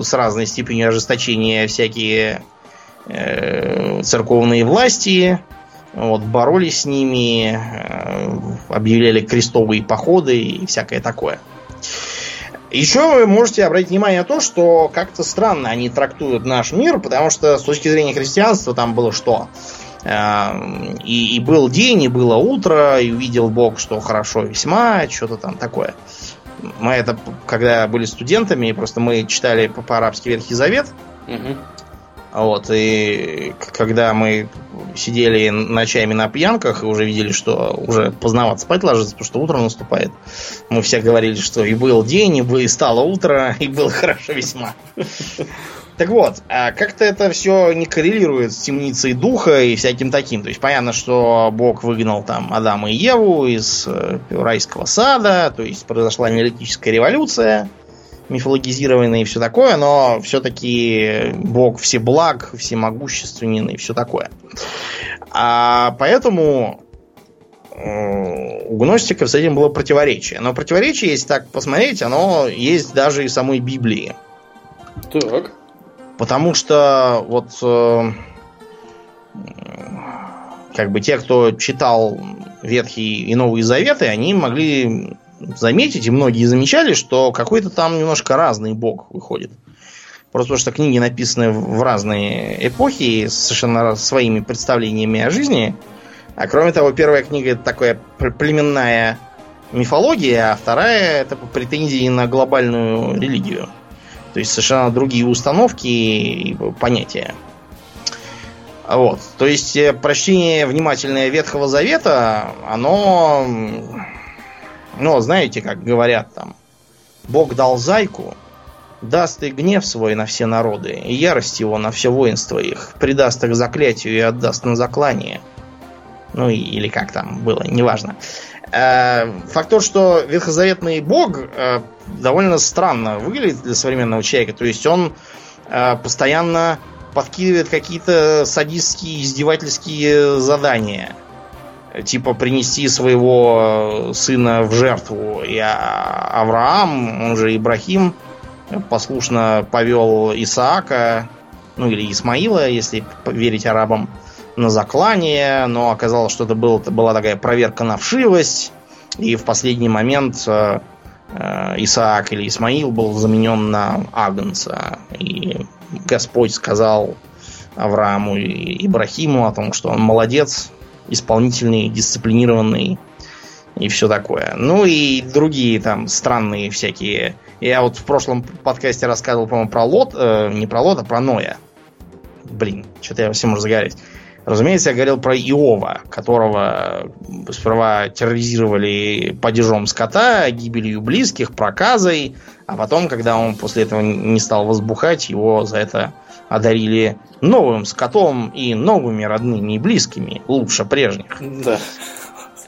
с разной степенью ожесточения всякие э, церковные власти. Вот, боролись с ними, э, объявляли крестовые походы и всякое такое. Еще вы можете обратить внимание на то, что как-то странно они трактуют наш мир, потому что с точки зрения христианства там было что? Эм, и, и был день, и было утро, и увидел Бог, что хорошо весьма, что-то там такое. Мы это, когда были студентами, просто мы читали по-арабски Ветхий Завет. Угу. Вот, и когда мы сидели ночами на пьянках и уже видели, что уже поздновато спать ложится, потому что утро наступает, мы все говорили, что и был день, и стало утро, и было хорошо весьма. Так вот, а как-то это все не коррелирует с темницей духа и всяким таким. То есть понятно, что Бог выгнал там Адама и Еву из э, райского сада, то есть произошла неолитическая революция мифологизированный и все такое, но все-таки Бог всеблаг, всемогущественен и все такое. А поэтому э, у гностиков с этим было противоречие. Но противоречие, если так посмотреть, оно есть даже и в самой Библии. Так. Потому что вот э, как бы те, кто читал Ветхий и Новые Заветы, они могли заметить, и многие замечали, что какой-то там немножко разный бог выходит. Просто потому что книги написаны в разные эпохи с совершенно своими представлениями о жизни. А кроме того, первая книга это такая племенная мифология, а вторая это претензии на глобальную религию. То есть совершенно другие установки и понятия. Вот. То есть э, прочтение внимательное Ветхого Завета, оно но знаете, как говорят там, Бог дал зайку, даст и гнев свой на все народы, и ярость его на все воинство их, предаст их заклятию и отдаст на заклание. Ну или как там было, неважно. Э, факт то, что ветхозаветный бог э, довольно странно выглядит для современного человека. То есть он э, постоянно подкидывает какие-то садистские, издевательские задания типа принести своего э, сына в жертву. И а, Авраам, он же Ибрахим, послушно повел Исаака ну или Исмаила, если верить арабам, на заклание, но оказалось, что это, был, была такая проверка на вшивость, и в последний момент э, э, Исаак или Исмаил был заменен на Агнца, и Господь сказал Аврааму и Ибрахиму о том, что он молодец, исполнительный, дисциплинированный и все такое. Ну и другие там странные всякие. Я вот в прошлом подкасте рассказывал, по-моему, про Лот, э, не про Лот, а про Ноя. Блин, что-то я всем уже загорюсь. Разумеется, я говорил про Иова, которого сперва терроризировали падежом скота, гибелью близких, проказой, а потом, когда он после этого не стал возбухать, его за это одарили новым скотом и новыми родными и близкими, лучше прежних. Да.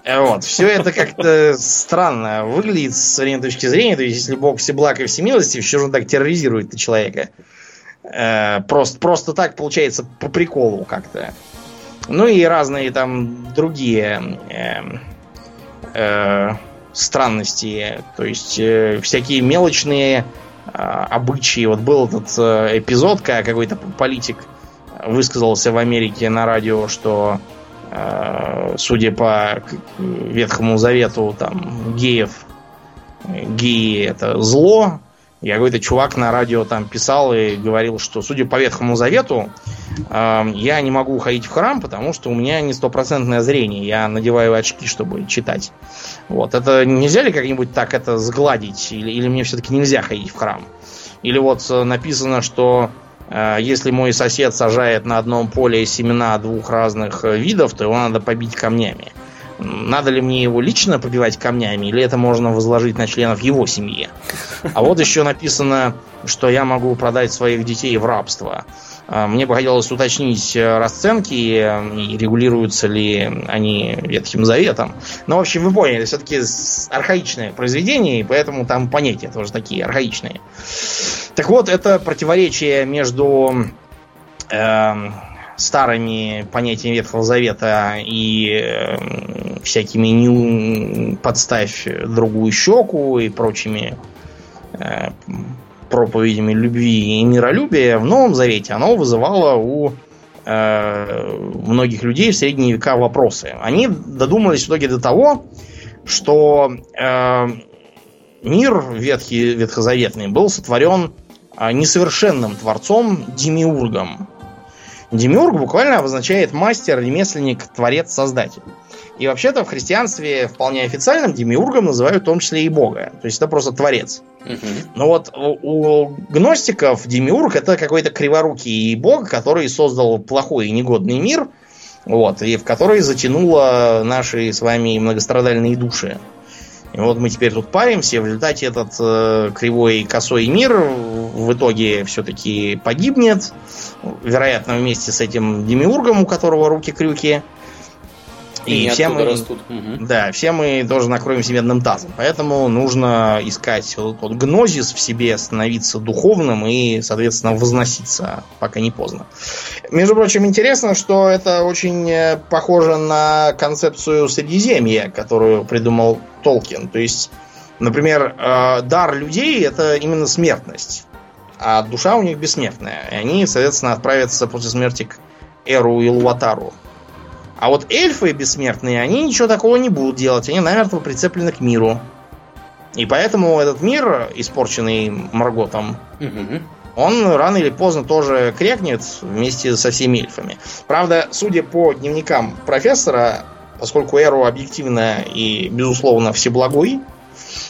Вот. Все это как-то странно выглядит с современной точки зрения. То есть, если Бог всеблаг и всемилостив, что же он так терроризирует человека? Э, просто, просто так получается по приколу как-то. Ну и разные там другие э, э, странности. То есть э, всякие мелочные э, обычаи. Вот был этот э, эпизод, когда какой-то политик высказался в Америке на радио, что э, судя по Ветхому Завету, там геев, геи это зло, и какой-то чувак на радио там писал и говорил, что, судя по Ветхому Завету, я не могу ходить в храм, потому что у меня не стопроцентное зрение. Я надеваю очки, чтобы читать. Вот. Это нельзя ли как-нибудь так это сгладить? Или, или мне все-таки нельзя ходить в храм? Или вот э, написано, что э, если мой сосед сажает на одном поле семена двух разных э, видов, то его надо побить камнями. Надо ли мне его лично побивать камнями, или это можно возложить на членов его семьи? А вот еще написано, что я могу продать своих детей в рабство. А, мне бы хотелось уточнить э, расценки регулируются ли они Ветхим Заветом. Но, в общем, вы поняли, все-таки архаичное произведение, и поэтому там понятия тоже такие архаичные. Так вот, это противоречие между э, старыми понятиями Ветхого Завета и э, всякими не подставь другую щеку и прочими э, проповедями любви и миролюбия в Новом Завете, оно вызывало у э, многих людей в средние века вопросы. Они додумались в итоге до того, что э, мир ветхий, ветхозаветный был сотворен э, несовершенным творцом Демиургом, Демиург буквально обозначает мастер, ремесленник, творец, создатель. И вообще-то в христианстве вполне официальным демиургом называют в том числе и Бога. То есть это просто творец. Угу. Но вот у, у гностиков демиург это какой-то криворукий бог, который создал плохой и негодный мир, вот, и в который затянуло наши с вами многострадальные души. И вот мы теперь тут паримся, в результате этот э, кривой и косой мир в итоге все-таки погибнет. Вероятно, вместе с этим демиургом, у которого руки-крюки. И, и все мы, растут. Да, все мы тоже накроемся медным тазом. Поэтому нужно искать вот тот гнозис в себе, становиться духовным и, соответственно, возноситься, пока не поздно. Между прочим, интересно, что это очень э, похоже на концепцию Средиземья, которую придумал Толкин. То есть, например, э, дар людей это именно смертность, а душа у них бессмертная. И они, соответственно, отправятся после смерти к Эру и Луатару а вот эльфы бессмертные, они ничего такого не будут делать. Они намертво прицеплены к миру. И поэтому этот мир, испорченный Марготом, угу. он рано или поздно тоже крякнет вместе со всеми эльфами. Правда, судя по дневникам профессора, поскольку Эру объективно и, безусловно, всеблагой,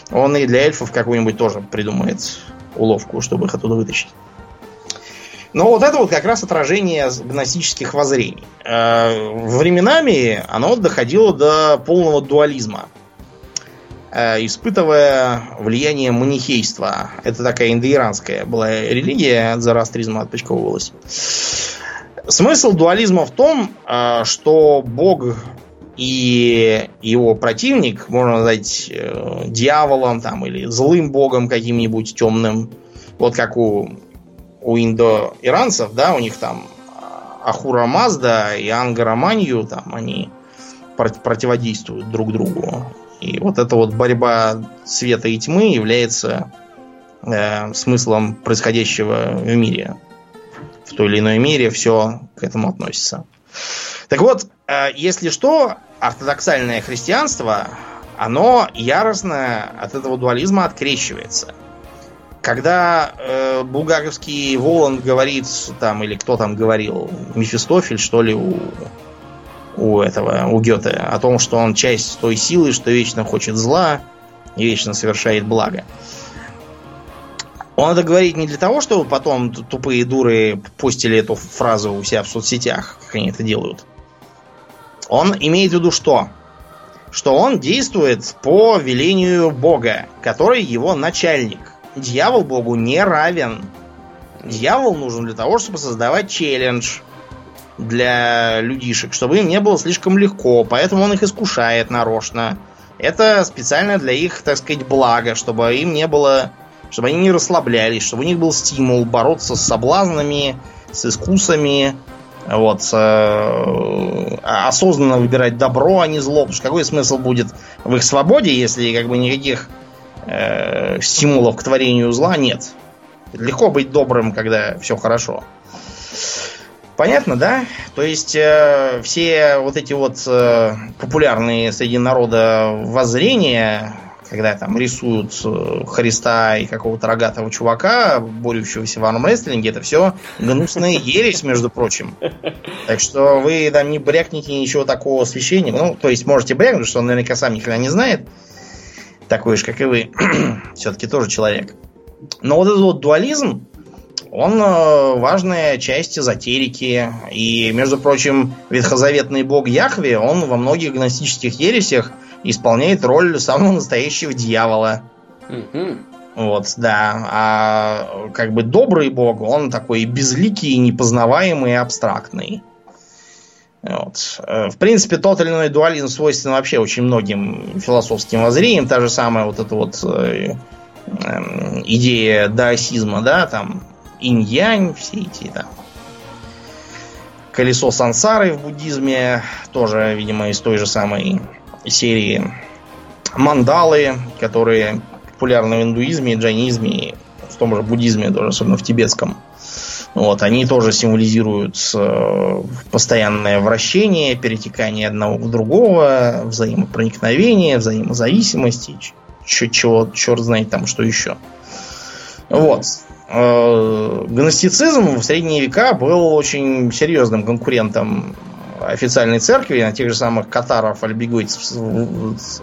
он и для эльфов какую-нибудь тоже придумает уловку, чтобы их оттуда вытащить. Но вот это вот как раз отражение гностических воззрений. Э, временами оно доходило до полного дуализма, э, испытывая влияние манихейства. Это такая индоиранская была религия, от зороастризма отпочковывалась. Смысл дуализма в том, э, что Бог и его противник, можно назвать дьяволом там, или злым богом каким-нибудь темным, вот как у у индо-иранцев, да, у них там Ахура Мазда и Ангара Манью, там они противодействуют друг другу. И вот эта вот борьба света и тьмы является э, смыслом происходящего в мире в той или иной мере все к этому относится. Так вот, э, если что, ортодоксальное христианство, оно яростно от этого дуализма открещивается. Когда э, булгаковский Воланд говорит, там, или кто там говорил, Мефистофель, что ли, у, у этого, у Гёте, о том, что он часть той силы, что вечно хочет зла и вечно совершает благо. Он это говорит не для того, чтобы потом тупые дуры постили эту фразу у себя в соцсетях, как они это делают. Он имеет в виду что? Что он действует по велению Бога, который его начальник. Дьявол Богу не равен. Дьявол нужен для того, чтобы создавать челлендж для людишек, чтобы им не было слишком легко, поэтому он их искушает нарочно. Это специально для их, так сказать, блага, чтобы им не было чтобы они не расслаблялись, чтобы у них был стимул бороться с соблазнами, с искусами, вот, э, осознанно выбирать добро, а не зло. Потому что какой смысл будет в их свободе, если как бы никаких э, стимулов к творению зла нет? Легко быть добрым, когда все хорошо. Понятно, да? То есть э, все вот эти вот э, популярные среди народа воззрения когда там рисуют э, Христа и какого-то рогатого чувака, борющегося в армрестлинге, это все гнусная ересь, между прочим. Так что вы там не брякните ничего такого священника. Ну, то есть можете брякнуть, что он наверняка сам никогда не знает. Такой же, как и вы. Все-таки тоже человек. Но вот этот вот дуализм, он э, важная часть эзотерики. И, между прочим, ветхозаветный бог Яхве, он во многих гностических ересях исполняет роль самого настоящего дьявола. Угу. Вот, да. А как бы добрый бог, он такой безликий, непознаваемый и абстрактный. Вот. Э, в принципе, тот или иной дуализм свойственен вообще очень многим философским воззрениям. Та же самая вот эта вот э, э, идея даосизма, да, там инь-янь, все эти там колесо сансары в буддизме, тоже, видимо, из той же самой серии мандалы, которые популярны в индуизме, джайнизме, в том же буддизме, тоже, особенно в тибетском. Вот, они тоже символизируют э, постоянное вращение, перетекание одного в другого, взаимопроникновение, взаимозависимости, чего, черт знает там, что еще. Вот. Э, гностицизм в средние века был очень серьезным конкурентом официальной церкви, на тех же самых катаров, альбегойцев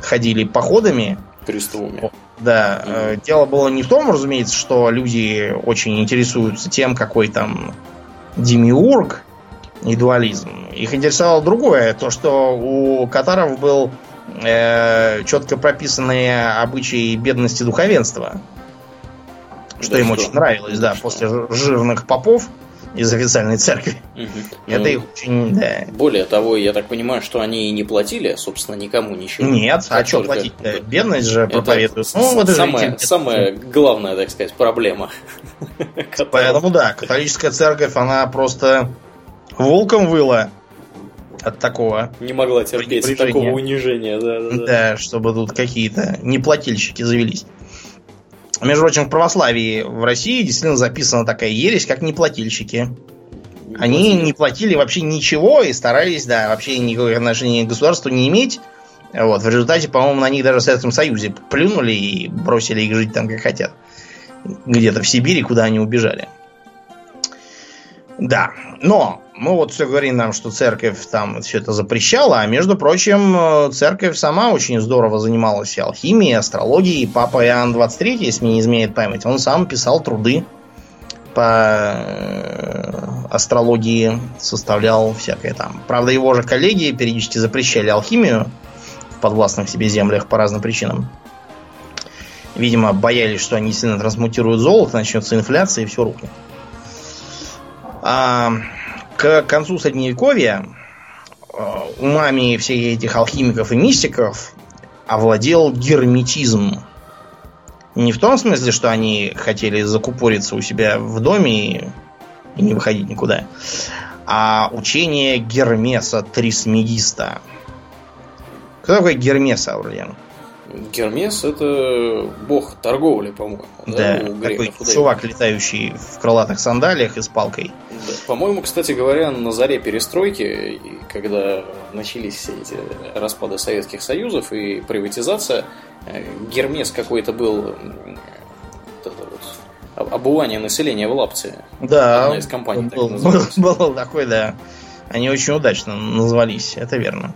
ходили походами. Крестовыми. Да. Mm-hmm. Дело было не в том, разумеется, что люди очень интересуются тем, какой там демиург и дуализм. Их интересовало другое, то, что у катаров был э, четко прописанные обычаи бедности духовенства. Что да им что? очень нравилось, да, после жирных попов из официальной церкви. Угу. Это ну, их очень, да. Более того, я так понимаю, что они и не платили, собственно, никому ничего. Нет, а что платить? -то? Бедность же проповедуют. Ну, вот самая, же самая главная, так сказать, проблема. Поэтому да, католическая церковь, она просто волком выла от такого. Не могла терпеть такого унижения, да, да, да. Да, чтобы тут какие-то неплательщики завелись. Между прочим, в православии в России действительно записана такая ересь, как неплательщики. Не Они не платили вообще ничего и старались, да, вообще никакого отношения к государству не иметь. Вот, в результате, по-моему, на них даже в Советском Союзе плюнули и бросили их жить там, как хотят. Где-то в Сибири, куда они убежали. Да, но мы вот все говорим нам, что церковь там все это запрещала, а между прочим, э, церковь сама очень здорово занималась алхимией, астрологией. Папа Иоанн 23, если не изменяет память, он сам писал труды по э, астрологии, составлял всякое там. Правда, его же коллеги периодически запрещали алхимию в подвластных себе землях по разным причинам. Видимо, боялись, что они сильно трансмутируют золото, начнется инфляция и все рухнет. А, к концу Средневековья а, умами всех этих алхимиков и мистиков овладел герметизм. Не в том смысле, что они хотели закупориться у себя в доме и, не выходить никуда, а учение Гермеса Трисмегиста. Кто такой Гермес, Аурлиен? Гермес это бог торговли, по-моему. Да, да такой чувак, летающий в крылатых сандалиях и с палкой. Да. По-моему, кстати говоря, на заре перестройки, когда начались все эти распады Советских Союзов и приватизация, э, Гермес какой-то был вот вот, обувание населения в лапте. Да. Одна из компаний был, был, был такой, да. Они очень удачно назвались, это верно.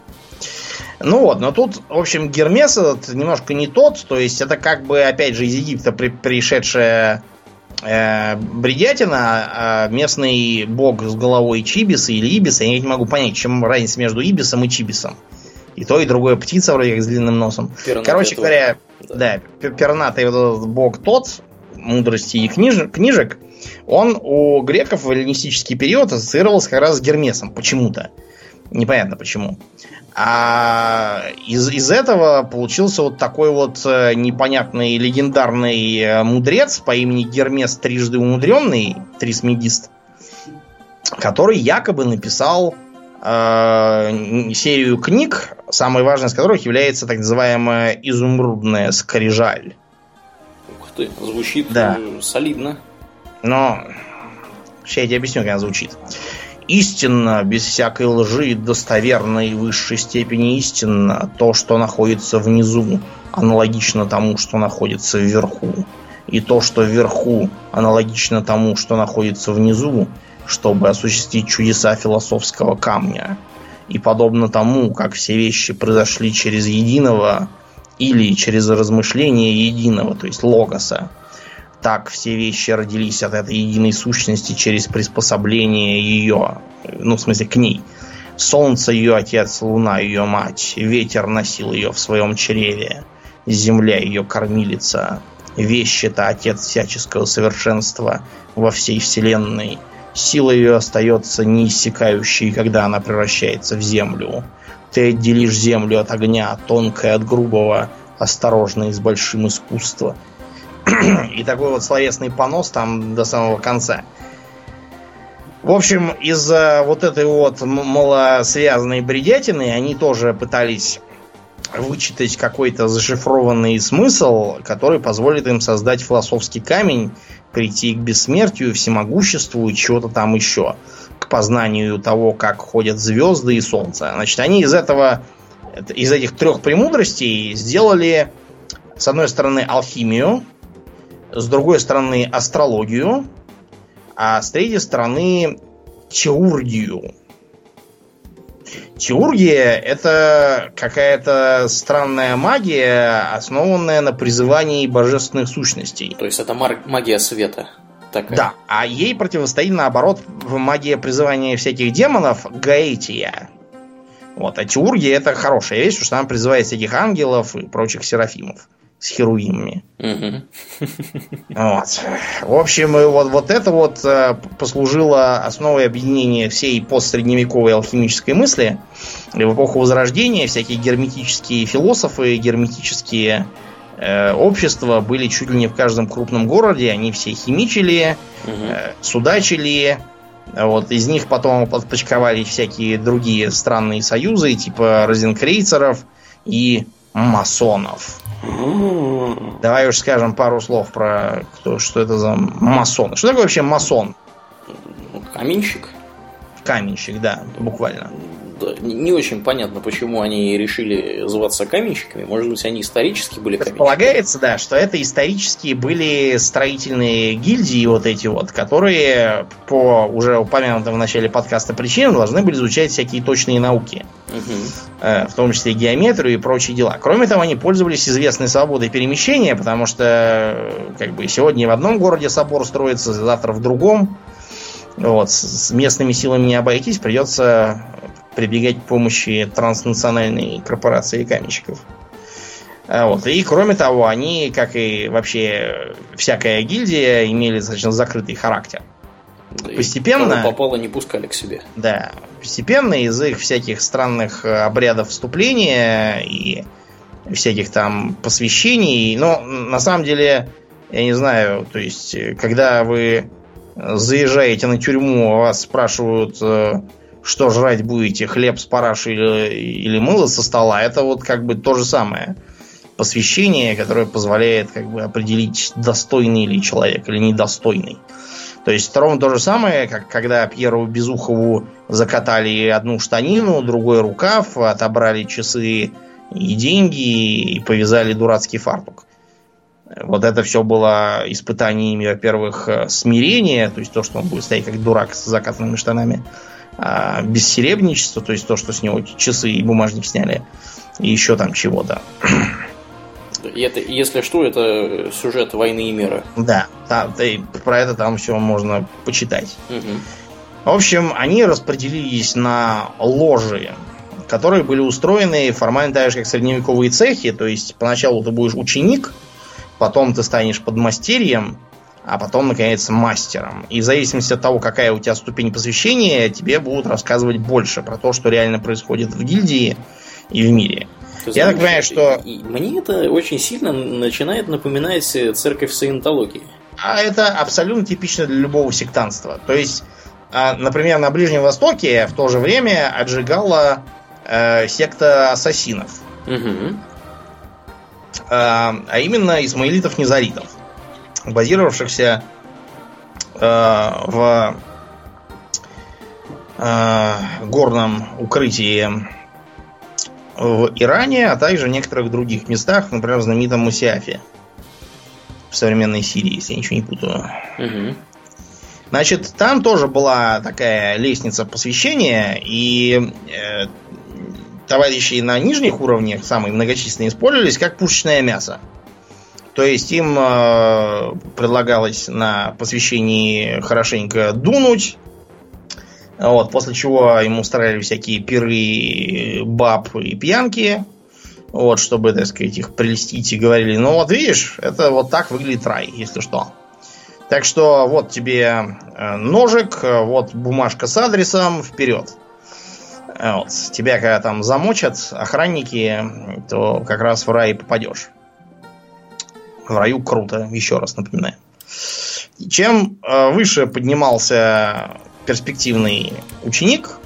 Ну вот, но тут, в общем, Гермес этот немножко не тот, то есть это как бы, опять же, из Египта при, пришедшая э, бредятина, а местный бог с головой Чибиса или Ибиса, я не могу понять, чем разница между Ибисом и Чибисом. И то, и другое птица вроде как с длинным носом. Пернатый Короче говоря, да, да пернатый вот этот бог тот, мудрости и книж, книжек, он у греков в эллинистический период ассоциировался как раз с Гермесом почему-то. Непонятно почему. А из, из этого получился вот такой вот э, непонятный легендарный э, мудрец по имени Гермес Трижды Умудренный, Трисмегист, который якобы написал э, серию книг, самой важной из которых является так называемая изумрудная скрижаль. Ух ты, звучит да. солидно. Но сейчас я тебе объясню, как она звучит истинно, без всякой лжи, достоверно и высшей степени истинно то, что находится внизу, аналогично тому, что находится вверху. И то, что вверху, аналогично тому, что находится внизу, чтобы осуществить чудеса философского камня. И подобно тому, как все вещи произошли через единого или через размышление единого, то есть логоса, так все вещи родились от этой единой сущности через приспособление ее, ну, в смысле, к ней. Солнце ее отец, луна ее мать, ветер носил ее в своем чреве, земля ее кормилица, вещь это отец всяческого совершенства во всей вселенной. Сила ее остается неиссякающей, когда она превращается в землю. Ты отделишь землю от огня, тонкое от грубого, осторожно и с большим искусством и такой вот словесный понос там до самого конца. В общем, из-за вот этой вот малосвязанной бредятины они тоже пытались вычитать какой-то зашифрованный смысл, который позволит им создать философский камень, прийти к бессмертию, всемогуществу и чего-то там еще, к познанию того, как ходят звезды и солнце. Значит, они из этого, из этих трех премудростей сделали, с одной стороны, алхимию, с другой стороны астрологию, а с третьей стороны теургию. Теургия это какая-то странная магия, основанная на призывании божественных сущностей. То есть это магия света. Такая. Да, а ей противостоит наоборот магия призывания всяких демонов Гаэтия. Вот, а теургия это хорошая вещь, потому что она призывает всяких ангелов и прочих серафимов с херувимами. Вот. В общем, вот, вот это вот э, послужило основой объединения всей постсредневековой алхимической мысли. И в эпоху Возрождения всякие герметические философы, герметические э, общества были чуть ли не в каждом крупном городе. Они все химичили, э, судачили. Вот, из них потом подпочковали всякие другие странные союзы, типа розенкрейцеров и масонов. Давай уж скажем пару слов про кто, что это за масон. Что такое вообще масон? Каменщик. Каменщик, да, буквально не очень понятно, почему они решили зваться каменщиками. Может быть, они исторически были каменщиками. Полагается, да, что это исторически были строительные гильдии вот эти вот, которые по уже упомянутым в начале подкаста причинам должны были изучать всякие точные науки. Угу. В том числе геометрию и прочие дела. Кроме того, они пользовались известной свободой перемещения, потому что как бы сегодня в одном городе собор строится, завтра в другом. Вот, с местными силами не обойтись, придется прибегать к помощи транснациональной корпорации каменщиков. А вот. И кроме того, они, как и вообще всякая гильдия, имели достаточно закрытый характер. Постепенно... Кого попало, не пускали к себе. Да. Постепенно из их всяких странных обрядов вступления и всяких там посвящений, но на самом деле, я не знаю, то есть, когда вы заезжаете на тюрьму, вас спрашивают, э, что жрать будете, хлеб с парашей или, или мыло со стола, это вот как бы то же самое. посвящение, которое позволяет как бы определить, достойный ли человек или недостойный. То есть ровно то же самое, как когда Пьеру Безухову закатали одну штанину, другой рукав, отобрали часы и деньги и повязали дурацкий фартук. Вот это все было испытаниями, во-первых, смирения, то есть то, что он будет стоять как дурак с закатанными штанами, а бессеребничество, то есть то, что с него часы и бумажник сняли, и еще там чего-то. И это, если что, это сюжет войны и мира. Да, да, да и про это там все можно почитать. Угу. В общем, они распределились на ложи, которые были устроены формально так же, как средневековые цехи. То есть поначалу ты будешь ученик, потом ты станешь подмастерьем, а потом, наконец, мастером. И в зависимости от того, какая у тебя ступень посвящения, тебе будут рассказывать больше про то, что реально происходит в гильдии и в мире. Ты Я так понимаю, что... Мне это очень сильно начинает напоминать церковь саентологии. А это абсолютно типично для любого сектанства. То есть, а, например, на Ближнем Востоке в то же время отжигала э, секта ассасинов. Угу. а именно исмаилитов-низаритов, базировавшихся э, в э, горном укрытии в Иране, а также в некоторых других местах, например, в знаменитом Мусиафе в современной Сирии, если я ничего не путаю. Угу. Значит, там тоже была такая лестница посвящения, и э, товарищи на нижних уровнях, самые многочисленные, использовались как пушечное мясо. То есть им э, предлагалось на посвящении хорошенько дунуть, вот, после чего ему устраивали всякие пиры баб и пьянки. Вот, чтобы, так сказать, их прелестить и говорили, ну вот видишь, это вот так выглядит рай, если что. Так что вот тебе э, ножик, вот бумажка с адресом, вперед. Вот. Тебя когда там замочат охранники, то как раз в рай попадешь. В раю круто, еще раз напоминаю. Чем э, выше поднимался перспективный ученик,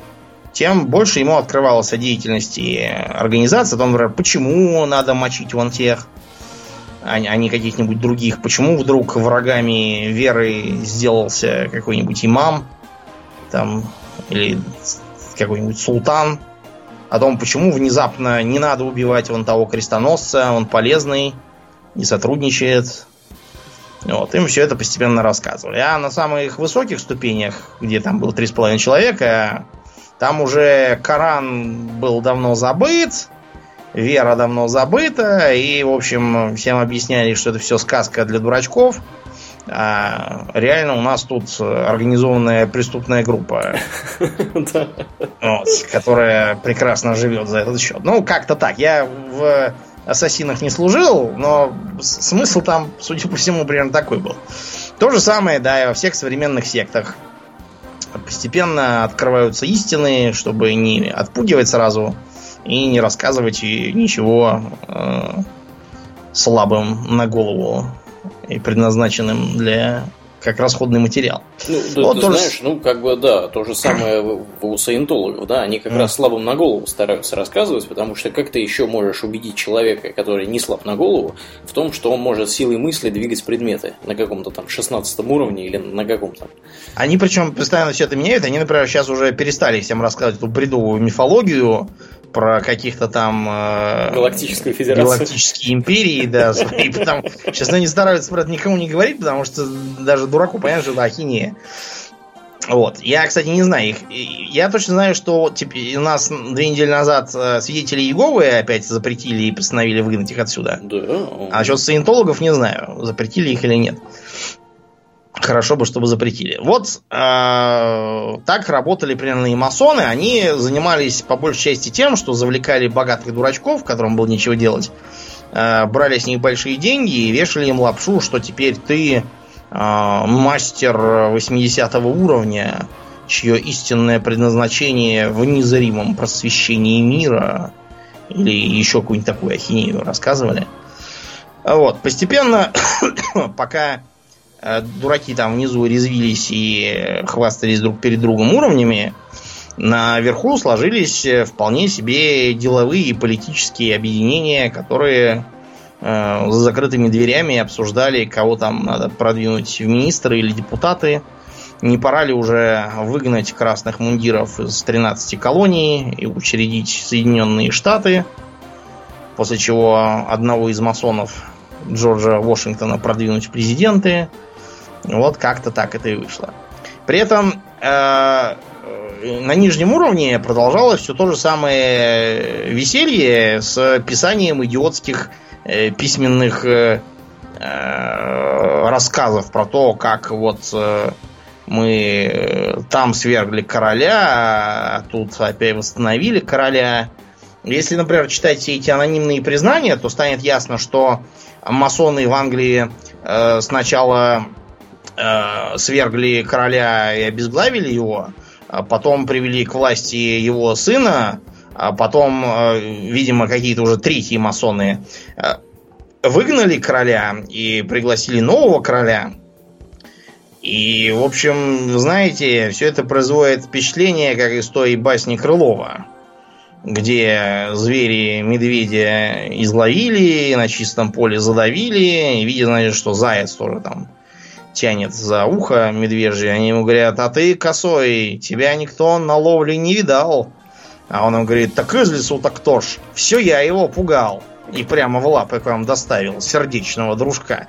тем больше ему открывалось о деятельности организации, о том, например, почему надо мочить вон тех, а, а не каких-нибудь других. Почему вдруг врагами веры сделался какой-нибудь имам, там, или какой-нибудь султан. О том, почему внезапно не надо убивать вон того крестоносца, он полезный, не сотрудничает вот, им все это постепенно рассказывали. А на самых высоких ступенях, где там было 3,5 человека, там уже Коран был давно забыт, вера давно забыта, и, в общем, всем объясняли, что это все сказка для дурачков. А реально у нас тут организованная преступная группа, которая прекрасно живет за этот счет. Ну, как-то так. Я в ассасинах не служил, но смысл там, судя по всему, примерно такой был. То же самое, да, и во всех современных сектах. Постепенно открываются истины, чтобы не отпугивать сразу и не рассказывать ничего э, слабым на голову и предназначенным для как расходный материал. Ну, да, вот ты тоже... знаешь, ну, как бы, да, то же самое у саентологов, да, они как mm. раз слабым на голову стараются рассказывать, потому что как ты еще можешь убедить человека, который не слаб на голову, в том, что он может силой мысли двигать предметы на каком-то там 16 уровне или на каком-то. Они причем постоянно все это меняют, они, например, сейчас уже перестали всем рассказывать эту бредовую мифологию, про каких-то там э, Галактическую Федерацию. Галактические империи, да, свои, потому сейчас они стараются про это никому не говорить, потому что даже дураку понятно, что это ахинея. Вот. Я, кстати, не знаю их. Я точно знаю, что типа, у нас две недели назад э, свидетели Иеговы опять запретили и постановили выгнать их отсюда. Да. А насчет саентологов не знаю, запретили их или нет. Хорошо бы, чтобы запретили. Вот э, так работали примерно и масоны. Они занимались по большей части тем, что завлекали богатых дурачков, которым было нечего делать, э, брали с них большие деньги и вешали им лапшу, что теперь ты э, мастер 80 уровня, чье истинное предназначение в незримом просвещении мира, или еще какую-нибудь такую ахинею рассказывали. Вот, постепенно, пока дураки там внизу резвились и хвастались друг перед другом уровнями, наверху сложились вполне себе деловые и политические объединения, которые э, за закрытыми дверями обсуждали, кого там надо продвинуть в министры или депутаты. Не пора ли уже выгнать красных мундиров из 13 колоний и учредить Соединенные Штаты, после чего одного из масонов Джорджа Вашингтона продвинуть в президенты. Вот как-то так это и вышло. При этом э, на нижнем уровне продолжалось все то же самое веселье с писанием идиотских э, письменных э, э, рассказов про то, как вот э, мы там свергли короля, а тут опять восстановили короля. Если, например, читать все эти анонимные признания, то станет ясно, что масоны в Англии э, сначала э, свергли короля и обезглавили его, а потом привели к власти его сына, а потом, э, видимо, какие-то уже третьи масоны э, выгнали короля и пригласили нового короля. И, в общем, знаете, все это производит впечатление, как из той басни Крылова, где звери медведя изловили, на чистом поле задавили, и видя, значит, что заяц тоже там тянет за ухо медвежье, они ему говорят, а ты косой, тебя никто на ловле не видал. А он им говорит, так из лесу так кто ж, все я его пугал. И прямо в лапы к вам доставил сердечного дружка.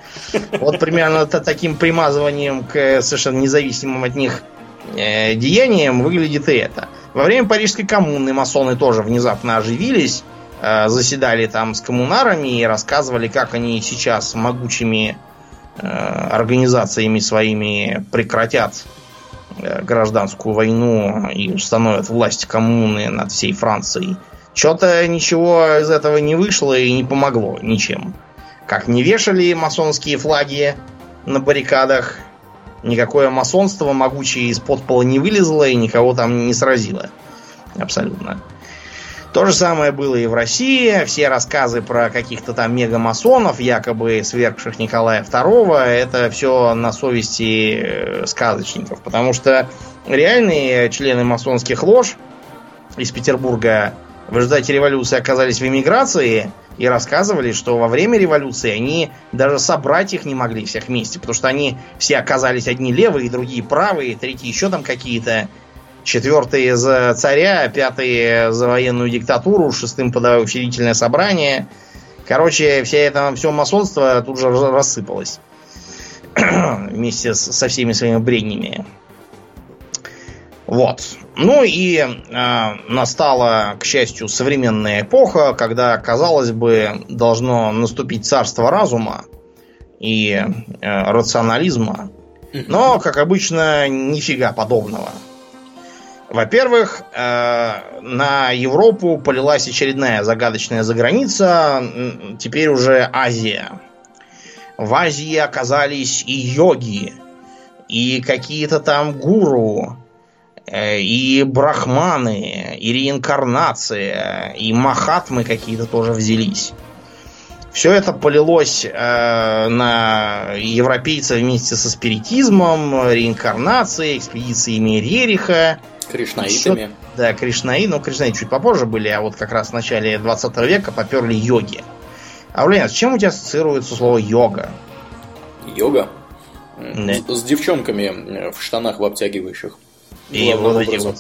Вот примерно таким примазыванием к совершенно независимым от них э, деяниям выглядит и это. Во время Парижской коммуны масоны тоже внезапно оживились, э, заседали там с коммунарами и рассказывали, как они сейчас могучими Э, организациями своими прекратят э, гражданскую войну и установят власть коммуны над всей Францией. Что-то ничего из этого не вышло и не помогло ничем. Как не вешали масонские флаги на баррикадах, никакое масонство могучее из-под пола не вылезло и никого там не сразило. Абсолютно. То же самое было и в России. Все рассказы про каких-то там мегамасонов, якобы свергших Николая II, это все на совести э, сказочников. Потому что реальные члены масонских лож из Петербурга в результате революции оказались в эмиграции и рассказывали, что во время революции они даже собрать их не могли всех вместе, потому что они все оказались одни левые, другие правые, третьи еще там какие-то четвертый за царя, пятый за военную диктатуру, шестым подавая учредительное собрание. Короче, вся это, все масонство тут же рассыпалось. Вместе со всеми своими бреднями. Вот. Ну и э, настала, к счастью, современная эпоха, когда, казалось бы, должно наступить царство разума и э, рационализма. Но, как обычно, нифига подобного. Во-первых, э, на Европу полилась очередная загадочная заграница, теперь уже Азия. В Азии оказались и йоги, и какие-то там гуру, э, и брахманы, и реинкарнация, и махатмы какие-то тоже взялись. Все это полилось э, на европейцев вместе со спиритизмом, реинкарнацией, экспедициями Рериха – Кришнаитами. Еще, да, кришнаи, но кришнаи чуть попозже были, а вот как раз в начале 20 века поперли йоги. А, блин, с чем у тебя ассоциируется слово йога? Йога? Да. С, с девчонками в штанах в обтягивающих. И вот эти вот,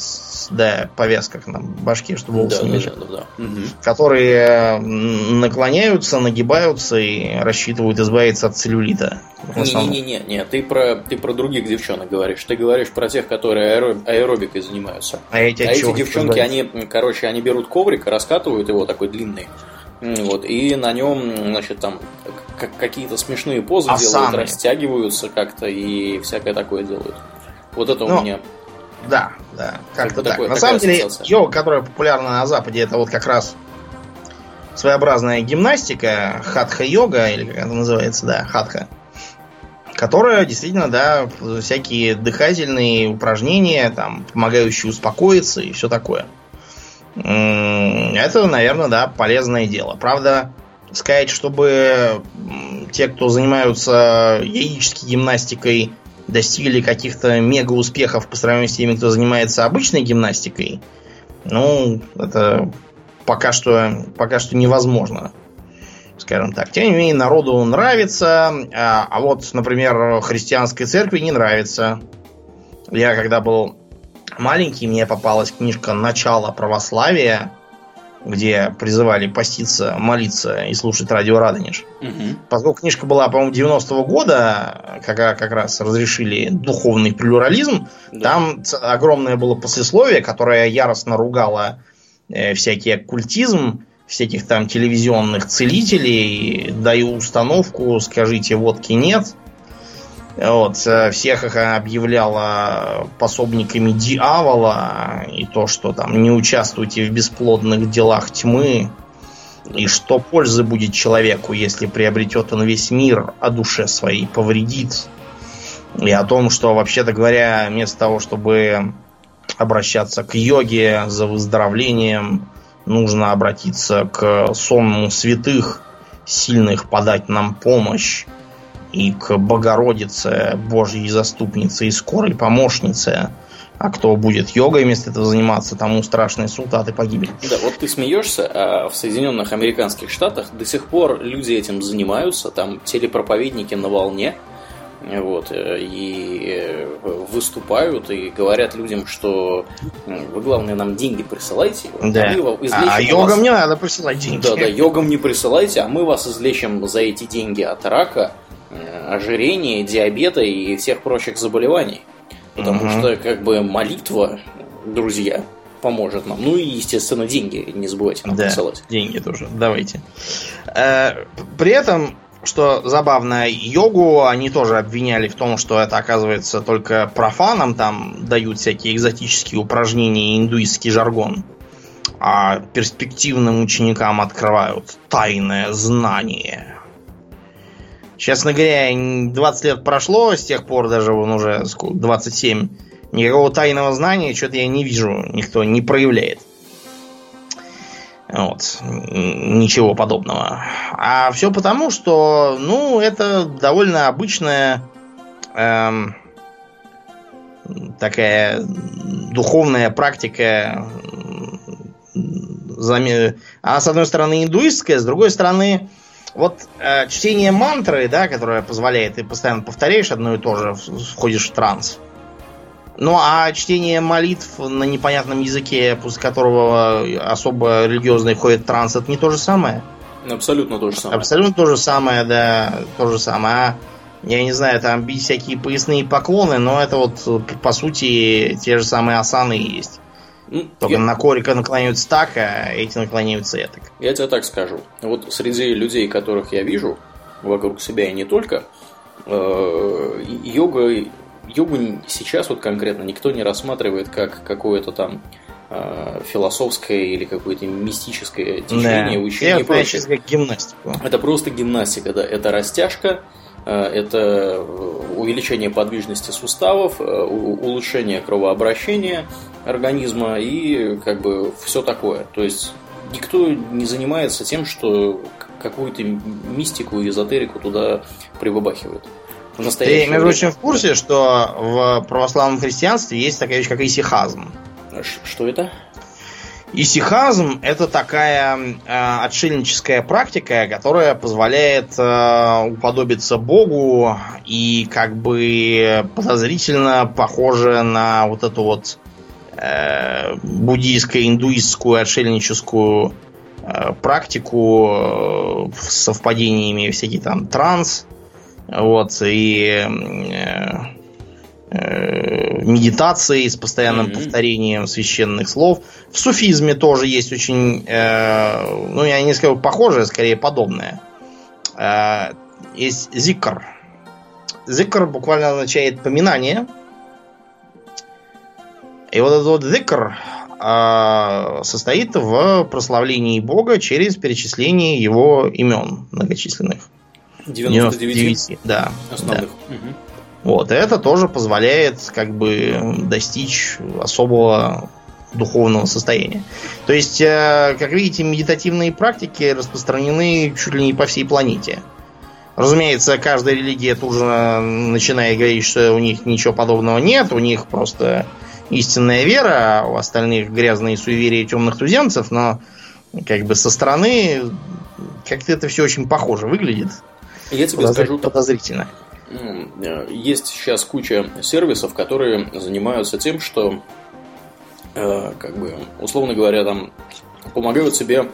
да, повязках на башке, чтобы волосы да, не да, да, да, да. Которые наклоняются, нагибаются и рассчитывают избавиться от целлюлита. Не-не-не, не, ты про ты про других девчонок говоришь. Ты говоришь про тех, которые аэроб, аэробикой занимаются. А эти, а эти девчонки, они, короче, они берут коврик, раскатывают его такой длинный. Вот, и на нем, значит, там какие-то смешные позы Асаны. делают, растягиваются как-то и всякое такое делают. Вот это ну, у меня да, да, как-то так. Такое, на самом деле, йога, которая популярна на Западе, это вот как раз своеобразная гимнастика, хатха-йога, или как это называется, да, хатха. Которая действительно, да, всякие дыхательные упражнения, там, помогающие успокоиться и все такое. Это, наверное, да, полезное дело. Правда, сказать, чтобы те, кто занимаются яической гимнастикой, достигли каких-то мега успехов по сравнению с теми, кто занимается обычной гимнастикой, ну, это пока что, пока что невозможно. скажем так. Тем не менее, народу нравится, а, а вот, например, христианской церкви не нравится. Я когда был маленький, мне попалась книжка «Начало православия», где призывали поститься, молиться и слушать радио Радонеж. Угу. Поскольку книжка была, по-моему, 90-го года, когда как раз разрешили духовный плюрализм, да. там огромное было послесловие, которое яростно ругало э, всякий оккультизм, всяких там телевизионных целителей, даю установку, скажите водки нет. Вот, э, всех их объявляла пособниками дьявола, и то, что там не участвуйте в бесплодных делах тьмы, и что пользы будет человеку, если приобретет он весь мир, а душе своей повредит. И о том, что, вообще-то говоря, вместо того, чтобы обращаться к йоге за выздоровлением, нужно обратиться к сонму святых, сильных подать нам помощь, и к Богородице, Божьей заступнице и скорой помощнице. А кто будет йогой вместо этого заниматься, тому страшный суд, и погибель. Да, вот ты смеешься, а в Соединенных Американских Штатах до сих пор люди этим занимаются, там телепроповедники на волне, вот, и э, выступают и говорят людям, что вы, главное, нам деньги присылайте. Да. А, а йогам вас... не надо присылать деньги. Да, да, йогам не присылайте, а мы вас излечим за эти деньги от рака, ожирения, диабета и всех прочих заболеваний. Потому угу. что, как бы, молитва, друзья, поможет нам. Ну и, естественно, деньги не забывайте нам да, присылать. деньги тоже, давайте. При этом что забавно, йогу они тоже обвиняли в том, что это оказывается только профанам там дают всякие экзотические упражнения и индуистский жаргон. А перспективным ученикам открывают тайное знание. Честно говоря, 20 лет прошло, с тех пор даже он уже 27. Никакого тайного знания что-то я не вижу, никто не проявляет. Вот. Ничего подобного. А все потому, что, ну, это довольно обычная эм, такая духовная практика. Она, с одной стороны, индуистская, с другой стороны, вот э, чтение мантры, да, которое позволяет, ты постоянно повторяешь одно и то же, входишь в транс. Ну, а чтение молитв на непонятном языке, после которого особо религиозный ходит транс, это не то же самое? Абсолютно то же самое. Абсолютно то же самое, да, то же самое. А, я не знаю, там бить всякие поясные поклоны, но это вот, по сути, те же самые асаны есть. Ну, Только я... на корика наклоняются так, а эти наклоняются так. Я тебе так скажу. Вот среди людей, которых я вижу, вокруг себя и не только, э, йога йогу сейчас вот конкретно никто не рассматривает как какое-то там э, философское или какое-то мистическое течение, да. учение и прочее. как гимнастику. Это просто гимнастика, да. Это растяжка, э, это увеличение подвижности суставов, улучшение кровообращения организма и как бы все такое. То есть никто не занимается тем, что какую-то мистику и эзотерику туда прибабахивает. Ты, между прочим, в курсе, что в православном христианстве есть такая вещь, как исихазм? Что это? Исихазм это такая э, отшельническая практика, которая позволяет э, уподобиться Богу и как бы подозрительно похоже на вот эту вот э, буддийско-индуистскую отшельническую э, практику э, с совпадениями всякие там транс, вот, и э, э, медитации с постоянным mm-hmm. повторением священных слов. В суфизме тоже есть очень, э, ну, я не скажу похожее, скорее подобное. Э, есть зикр. Зикр буквально означает поминание. И вот этот вот зикр э, состоит в прославлении Бога через перечисление его имен многочисленных. 99, 99 да. Основных. Да. Угу. Вот, это тоже позволяет как бы достичь особого духовного состояния. То есть, э, как видите, медитативные практики распространены чуть ли не по всей планете. Разумеется, каждая религия тут же начинает говорить, что у них ничего подобного нет, у них просто истинная вера, а у остальных грязные суеверия темных туземцев, но как бы со стороны как-то это все очень похоже выглядит. Я тебе Подозр... скажу подозрительно. Э, есть сейчас куча сервисов, которые занимаются тем, что, э, как бы, условно говоря, там помогают себе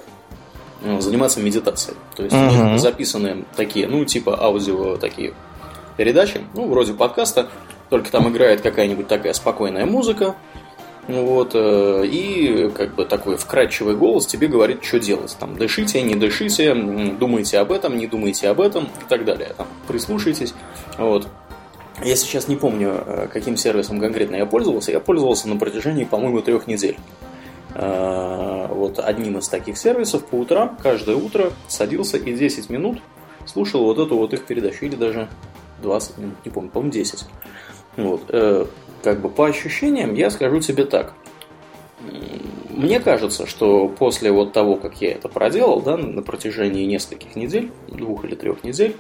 э, заниматься медитацией. То есть угу. записаны такие, ну, типа аудио такие передачи, ну, вроде подкаста, только там играет какая-нибудь такая спокойная музыка, вот, и как бы такой вкрадчивый голос тебе говорит, что делать. Там, дышите, не дышите, думайте об этом, не думайте об этом и так далее. Там, прислушайтесь. Вот. Я сейчас не помню, э, каким сервисом конкретно я пользовался. Я пользовался на протяжении, по-моему, трех недель. Э, вот одним из таких сервисов по утрам, каждое утро садился и 10 минут слушал вот эту вот их передачу. Или даже 20 минут, не помню, по-моему, 10. Вот. Э, как бы по ощущениям я скажу тебе так. Мне кажется, что после вот того, как я это проделал, да, на протяжении нескольких недель, двух или трех недель,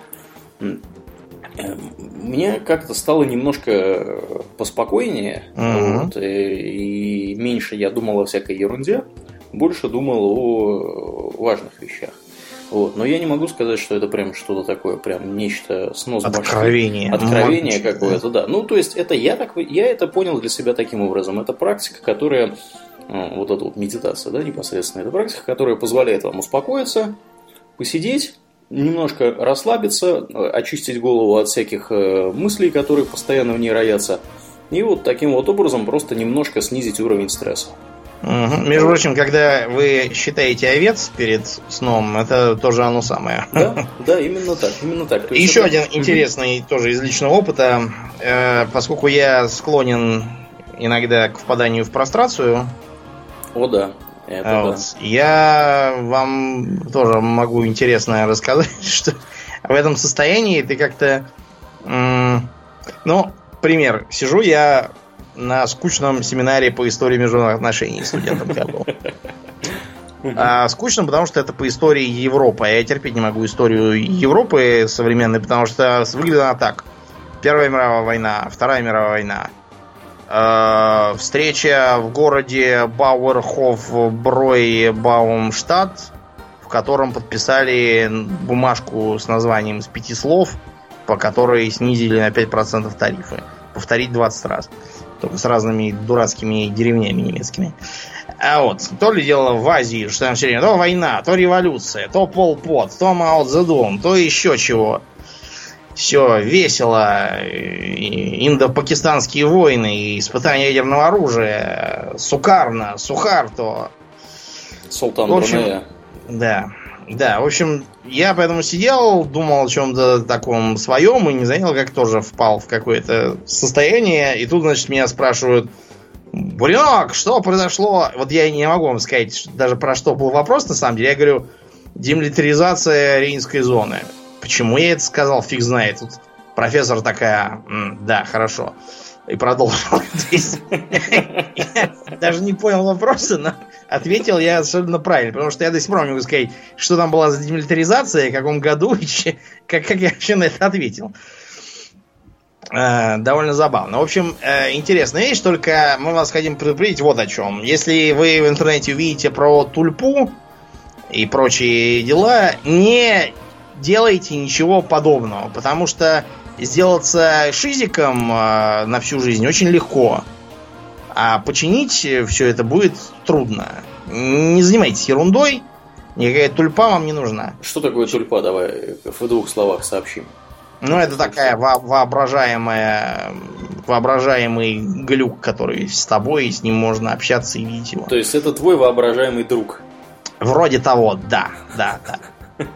Эм, мне как-то стало немножко поспокойнее, uh-huh. вот, и, и меньше я думал о всякой ерунде, больше думал о важных вещах. Вот. Но я не могу сказать, что это прям что-то такое, прям нечто снос Откровение. Откровение какое-то, да. Ну, то есть, это я так я это понял для себя таким образом. Это практика, которая э, вот эта вот медитация, да, непосредственно, это практика, которая позволяет вам успокоиться, посидеть, немножко расслабиться, очистить голову от всяких э, мыслей, которые постоянно в ней роятся, и вот таким вот образом просто немножко снизить уровень стресса. Угу. Между прочим, когда вы считаете овец перед сном, это тоже оно самое. Да, да, именно так, именно так. Еще это... один интересный тоже из личного опыта, э, поскольку я склонен иногда к впаданию в прострацию. О да. Это вот. да. Я вам тоже могу интересно рассказать, что в этом состоянии ты как-то... Ну, пример. Сижу я на скучном семинаре по истории международных отношений студентом я был. А, скучно, потому что это по истории Европы. А я терпеть не могу историю Европы современной, потому что выглядит она так. Первая мировая война, Вторая мировая война, Э, встреча в городе Бауэрхоф Брой Баумштадт, в котором подписали бумажку с названием из пяти слов, по которой снизили на 5% тарифы. Повторить 20 раз. Только с разными дурацкими деревнями немецкими. А вот, то ли дело в Азии, что там все время, то война, то революция, то полпот, то Мао Цзэдун, то еще чего все весело, индо-пакистанские войны, испытания ядерного оружия, сукарно, сухарто. Султан в общем, Брунея. Да, да, в общем, я поэтому сидел, думал о чем-то таком своем и не заметил, как тоже впал в какое-то состояние. И тут, значит, меня спрашивают, Буренок, что произошло? Вот я не могу вам сказать даже про что был вопрос, на самом деле. Я говорю, демилитаризация Рейнской зоны. Почему я это сказал, фиг знает. Тут профессор такая, да, хорошо. И продолжил. Даже не понял вопроса, но ответил я абсолютно правильно. Потому что я до сих пор могу сказать, что там была за демилитаризация, в каком году, и как, как я вообще на это ответил. Э, довольно забавно. В общем, э, интересная вещь, только мы вас хотим предупредить вот о чем. Если вы в интернете увидите про тульпу и прочие дела, не делайте ничего подобного, потому что сделаться шизиком э, на всю жизнь очень легко, а починить все это будет трудно. Не занимайтесь ерундой, никакая тульпа вам не нужна. Что такое тульпа? Давай в двух словах сообщим. Ну, это такая во воображаемая, воображаемый глюк, который с тобой, и с ним можно общаться и видеть его. То есть это твой воображаемый друг? Вроде того, да, да, да.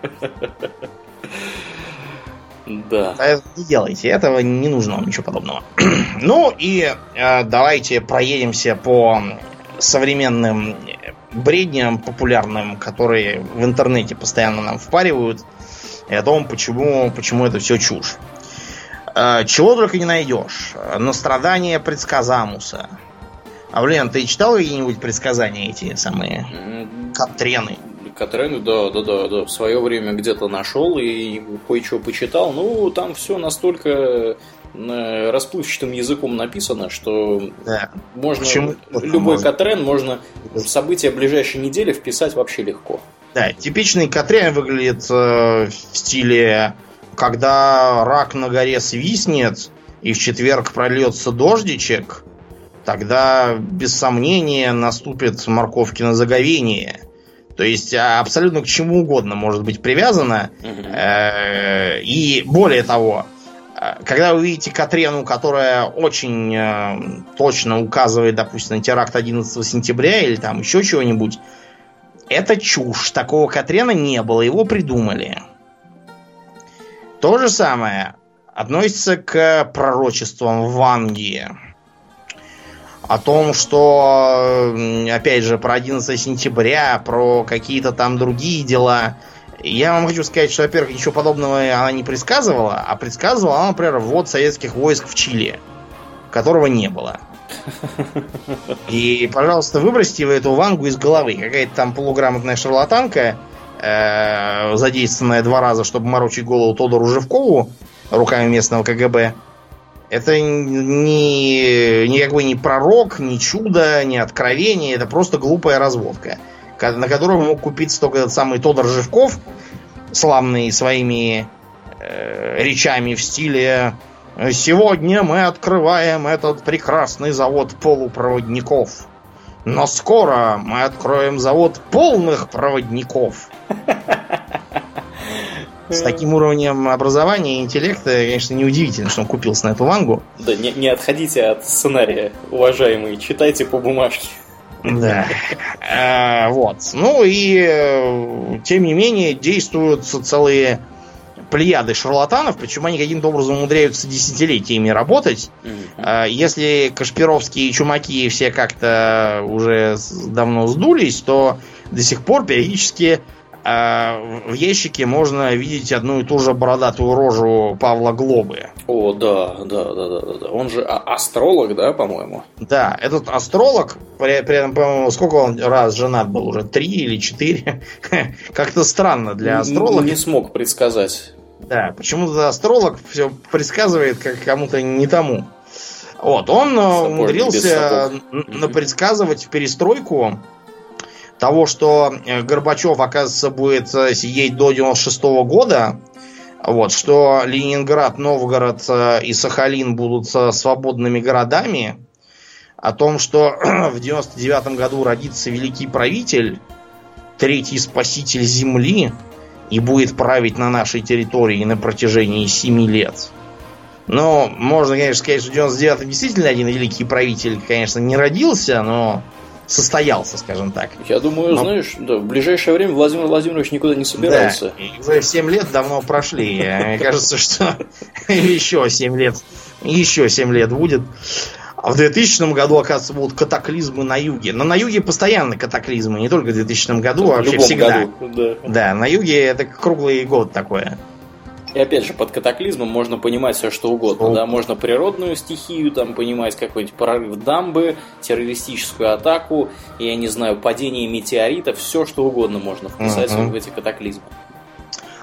Да. Не делайте этого, не нужно вам ничего подобного. ну и э, давайте проедемся по современным бредням популярным, которые в интернете постоянно нам впаривают, и о том, почему, почему это все чушь. Э, чего только не найдешь. Настрадание предсказамуса. А, блин, ты читал какие-нибудь предсказания эти самые? Катрены? Катрену, да, да, да, да, в свое время где-то нашел и кое-что почитал. Ну, там все настолько расплывчатым языком написано, что да. можно Почему? любой можно? Катрен можно в события ближайшей недели вписать вообще легко. Да, типичный Катрен выглядит э, в стиле, когда рак на горе свистнет, и в четверг прольется дождичек, тогда без сомнения наступит морковки на заговение. То есть а, абсолютно к чему угодно может быть привязано. Э, и более того, э, когда вы видите Катрену, которая очень э, точно указывает, допустим, на теракт 11 сентября или там еще чего-нибудь, это чушь. Такого Катрена не было, его придумали. То же самое относится к пророчествам Ванги о том, что, опять же, про 11 сентября, про какие-то там другие дела. Я вам хочу сказать, что, во-первых, ничего подобного она не предсказывала, а предсказывала она, например, ввод советских войск в Чили, которого не было. И, пожалуйста, выбросьте вы эту вангу из головы. Какая-то там полуграмотная шарлатанка, э, задействованная два раза, чтобы морочить голову Тодору Живкову руками местного КГБ. Это не, никакой не пророк, не чудо, не откровение, это просто глупая разводка, на которую мог купиться только этот самый Тодор Живков, славный своими э, речами в стиле «Сегодня мы открываем этот прекрасный завод полупроводников, но скоро мы откроем завод полных проводников». С таким уровнем образования и интеллекта, конечно, неудивительно, что он купился на эту вангу. Да, не, не отходите от сценария, уважаемые, читайте по бумажке. Да. А, вот. Ну и, э, тем не менее, действуют целые плеяды шарлатанов, причем они каким-то образом умудряются десятилетиями работать. Mm-hmm. Если Кашпировские и Чумаки все как-то уже давно сдулись, то до сих пор периодически в ящике можно видеть одну и ту же бородатую рожу Павла Глобы. О, да, да, да, да, да. Он же а- астролог, да, по-моему? Да, этот астролог, при, при этом, по-моему, сколько он раз женат был уже? Три или четыре? Как-то странно для астролога. Не смог предсказать. Да, почему-то астролог все предсказывает как кому-то не тому. Вот, он э, умудрился напредсказывать перестройку того, что э, Горбачев, оказывается, будет э, сидеть до 96 -го года, вот, что Ленинград, Новгород э, и Сахалин будут свободными городами, о том, что в 99 году родится великий правитель, третий спаситель Земли, и будет править на нашей территории на протяжении 7 лет. Но можно, конечно, сказать, что в 99 действительно один великий правитель, конечно, не родился, но состоялся, скажем так. Я думаю, Но... знаешь, да, в ближайшее время Владимир Владимирович никуда не собирается. Да, уже 7 лет давно прошли. Мне кажется, что еще 7 лет, еще 7 лет будет. А в 2000 году, оказывается, будут катаклизмы на юге. Но на юге постоянно катаклизмы, не только в 2000 году, а вообще всегда. Году, да. да, на юге это круглый год такое. И опять же, под катаклизмом можно понимать все, что угодно. Да? Можно природную стихию, там понимать какой-нибудь прорыв дамбы, террористическую атаку, я не знаю, падение метеорита, все, что угодно можно вписать uh-huh. в эти катаклизмы.